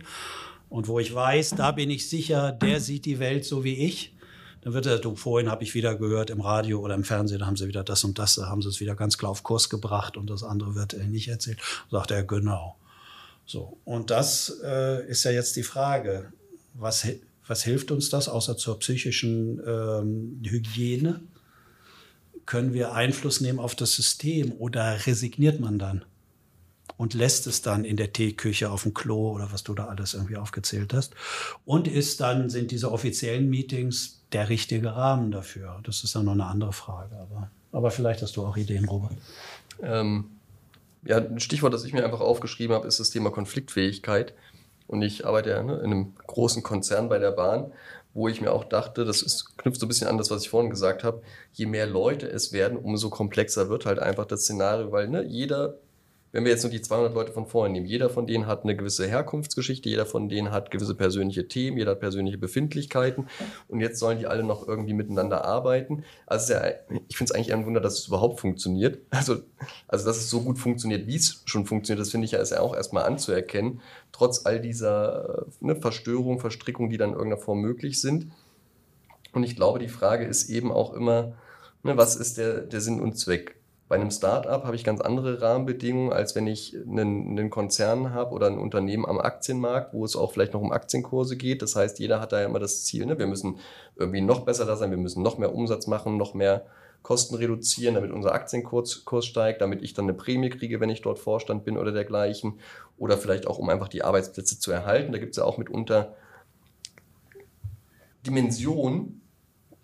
Und wo ich weiß, da bin ich sicher, der sieht die Welt so wie ich. Dann wird er, du, vorhin habe ich wieder gehört im Radio oder im Fernsehen, da haben sie wieder das und das, da haben sie es wieder ganz klar auf Kurs gebracht und das andere wird nicht erzählt. Sagt er, genau. So. Und das äh, ist ja jetzt die Frage. Was, was hilft uns das außer zur psychischen ähm, Hygiene? können wir Einfluss nehmen auf das System oder resigniert man dann und lässt es dann in der Teeküche auf dem Klo oder was du da alles irgendwie aufgezählt hast? Und ist dann, sind diese offiziellen Meetings der richtige Rahmen dafür? Das ist dann noch eine andere Frage. Aber, aber vielleicht hast du auch Ideen, Robert. Ähm, ja, ein Stichwort, das ich mir einfach aufgeschrieben habe, ist das Thema Konfliktfähigkeit. Und ich arbeite ja ne, in einem großen Konzern bei der Bahn wo ich mir auch dachte, das ist, knüpft so ein bisschen an das, was ich vorhin gesagt habe, je mehr Leute es werden, umso komplexer wird halt einfach das Szenario, weil ne, jeder wenn wir jetzt nur die 200 Leute von vorhin nehmen, jeder von denen hat eine gewisse Herkunftsgeschichte, jeder von denen hat gewisse persönliche Themen, jeder hat persönliche Befindlichkeiten und jetzt sollen die alle noch irgendwie miteinander arbeiten. Also ja, ich finde es eigentlich ein Wunder, dass es überhaupt funktioniert. Also, also dass es so gut funktioniert, wie es schon funktioniert, das finde ich ja ist ja auch erstmal anzuerkennen, trotz all dieser ne, Verstörung, Verstrickung, die dann in irgendeiner Form möglich sind. Und ich glaube, die Frage ist eben auch immer, ne, was ist der, der Sinn und Zweck? Bei einem Startup habe ich ganz andere Rahmenbedingungen, als wenn ich einen, einen Konzern habe oder ein Unternehmen am Aktienmarkt, wo es auch vielleicht noch um Aktienkurse geht. Das heißt, jeder hat da ja immer das Ziel, ne? wir müssen irgendwie noch besser da sein, wir müssen noch mehr Umsatz machen, noch mehr Kosten reduzieren, damit unser Aktienkurs Kurs steigt, damit ich dann eine Prämie kriege, wenn ich dort Vorstand bin oder dergleichen. Oder vielleicht auch, um einfach die Arbeitsplätze zu erhalten. Da gibt es ja auch mitunter Dimensionen,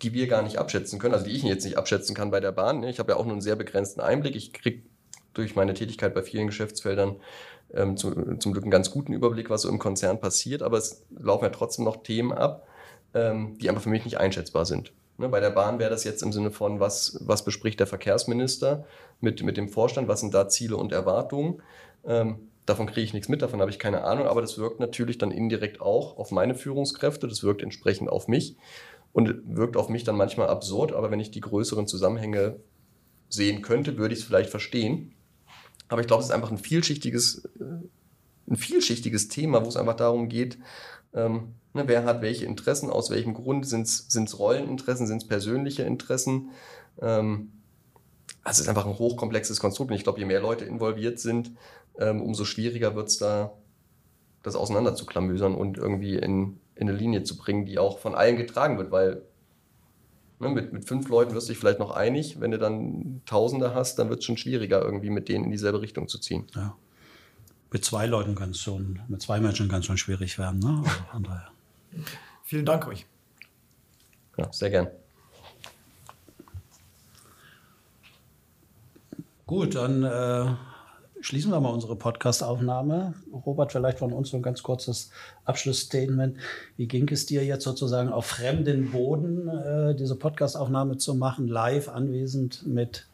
die wir gar nicht abschätzen können, also die ich jetzt nicht abschätzen kann bei der Bahn. Ne? Ich habe ja auch nur einen sehr begrenzten Einblick. Ich kriege durch meine Tätigkeit bei vielen Geschäftsfeldern ähm, zum, zum Glück einen ganz guten Überblick, was so im Konzern passiert, aber es laufen ja trotzdem noch Themen ab, ähm, die einfach für mich nicht einschätzbar sind. Ne? Bei der Bahn wäre das jetzt im Sinne von, was, was bespricht der Verkehrsminister mit, mit dem Vorstand, was sind da Ziele und Erwartungen. Ähm, davon kriege ich nichts mit, davon habe ich keine Ahnung, aber das wirkt natürlich dann indirekt auch auf meine Führungskräfte, das wirkt entsprechend auf mich und wirkt auf mich dann manchmal absurd, aber wenn ich die größeren Zusammenhänge sehen könnte, würde ich es vielleicht verstehen. Aber ich glaube, es ist einfach ein vielschichtiges, äh, ein vielschichtiges Thema, wo es einfach darum geht, ähm, ne, wer hat welche Interessen, aus welchem Grund, sind es Rolleninteressen, sind es persönliche Interessen. Ähm, also es ist einfach ein hochkomplexes Konstrukt und ich glaube, je mehr Leute involviert sind, ähm, umso schwieriger wird es da, das auseinander zu klamüsern und irgendwie in, in eine Linie zu bringen, die auch von allen getragen wird, weil ne, mit, mit fünf Leuten wirst du dich vielleicht noch einig, wenn du dann Tausende hast, dann wird es schon schwieriger, irgendwie mit denen in dieselbe Richtung zu ziehen. Ja. Mit zwei Leuten kann es schon, mit zwei Menschen kann es schon schwierig werden. Ne? Vielen Dank euch. Ja, sehr gern. Gut, dann äh, schließen wir mal unsere Podcast-Aufnahme. Robert, vielleicht von uns so ein ganz kurzes Abschlussstatement. Wie ging es dir jetzt sozusagen auf fremden Boden, äh, diese Podcast-Aufnahme zu machen, live anwesend mit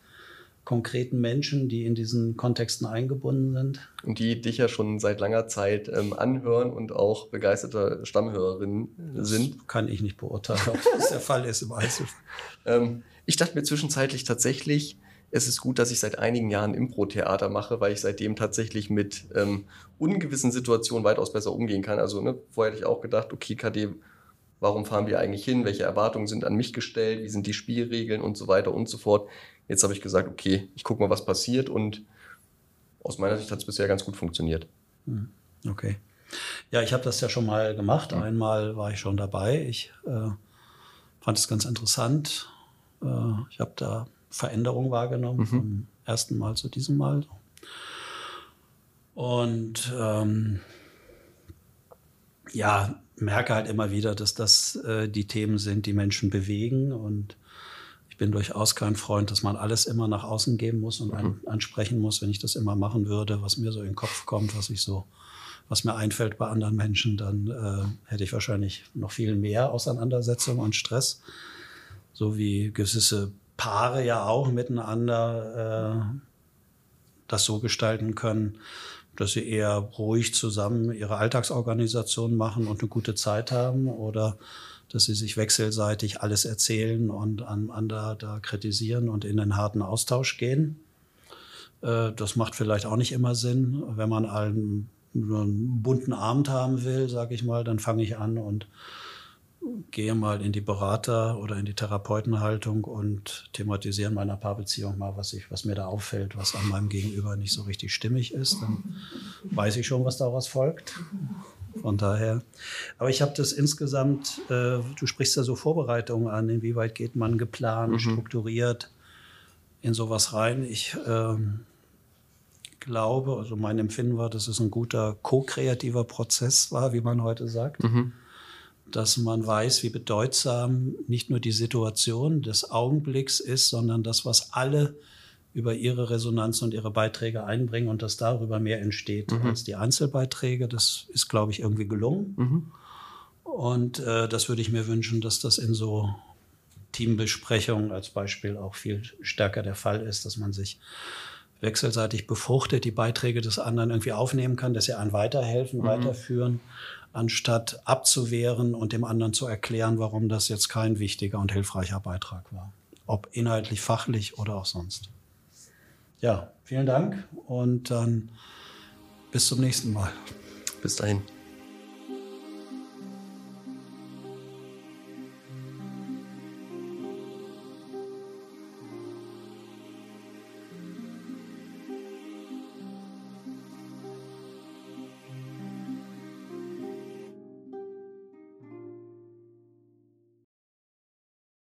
konkreten Menschen, die in diesen Kontexten eingebunden sind? Und die dich ja schon seit langer Zeit ähm, anhören und auch begeisterte Stammhörerinnen sind. Kann ich nicht beurteilen, ob das der Fall ist im Einzelfall. ähm, ich dachte mir zwischenzeitlich tatsächlich, es ist gut, dass ich seit einigen Jahren Impro-Theater mache, weil ich seitdem tatsächlich mit ähm, ungewissen Situationen weitaus besser umgehen kann. Also ne, vorher hätte ich auch gedacht, okay, KD, warum fahren wir eigentlich hin? Welche Erwartungen sind an mich gestellt? Wie sind die Spielregeln und so weiter und so fort. Jetzt habe ich gesagt, okay, ich gucke mal, was passiert und aus meiner Sicht hat es bisher ganz gut funktioniert. Hm, okay. Ja, ich habe das ja schon mal gemacht. Einmal war ich schon dabei. Ich äh, fand es ganz interessant. Äh, ich habe da Veränderung wahrgenommen, mhm. vom ersten Mal zu diesem Mal. Und ähm, ja, merke halt immer wieder, dass das äh, die Themen sind, die Menschen bewegen. Und ich bin durchaus kein Freund, dass man alles immer nach außen geben muss und mhm. ansprechen muss. Wenn ich das immer machen würde, was mir so in den Kopf kommt, was ich so, was mir einfällt bei anderen Menschen, dann äh, hätte ich wahrscheinlich noch viel mehr Auseinandersetzung und Stress. So wie gewisse Paare ja auch miteinander äh, das so gestalten können, dass sie eher ruhig zusammen ihre Alltagsorganisation machen und eine gute Zeit haben oder dass sie sich wechselseitig alles erzählen und einander da kritisieren und in den harten Austausch gehen. Äh, das macht vielleicht auch nicht immer Sinn. Wenn man einen, einen bunten Abend haben will, sage ich mal, dann fange ich an und gehe mal in die Berater- oder in die Therapeutenhaltung und thematisiere in meiner Paarbeziehung mal, was, ich, was mir da auffällt, was an meinem Gegenüber nicht so richtig stimmig ist. Dann weiß ich schon, was daraus folgt. Von daher. Aber ich habe das insgesamt, äh, du sprichst ja so Vorbereitungen an, inwieweit geht man geplant, mhm. strukturiert in sowas rein. Ich äh, glaube, also mein Empfinden war, dass es ein guter ko-kreativer Prozess war, wie man heute sagt. Mhm dass man weiß, wie bedeutsam nicht nur die Situation des Augenblicks ist, sondern das, was alle über ihre Resonanz und ihre Beiträge einbringen und dass darüber mehr entsteht mhm. als die Einzelbeiträge. Das ist, glaube ich, irgendwie gelungen. Mhm. Und äh, das würde ich mir wünschen, dass das in so Teambesprechungen als Beispiel auch viel stärker der Fall ist, dass man sich wechselseitig befruchtet, die Beiträge des anderen irgendwie aufnehmen kann, dass sie einen weiterhelfen, mhm. weiterführen anstatt abzuwehren und dem anderen zu erklären, warum das jetzt kein wichtiger und hilfreicher Beitrag war. Ob inhaltlich, fachlich oder auch sonst. Ja, vielen Dank und dann bis zum nächsten Mal. Bis dahin.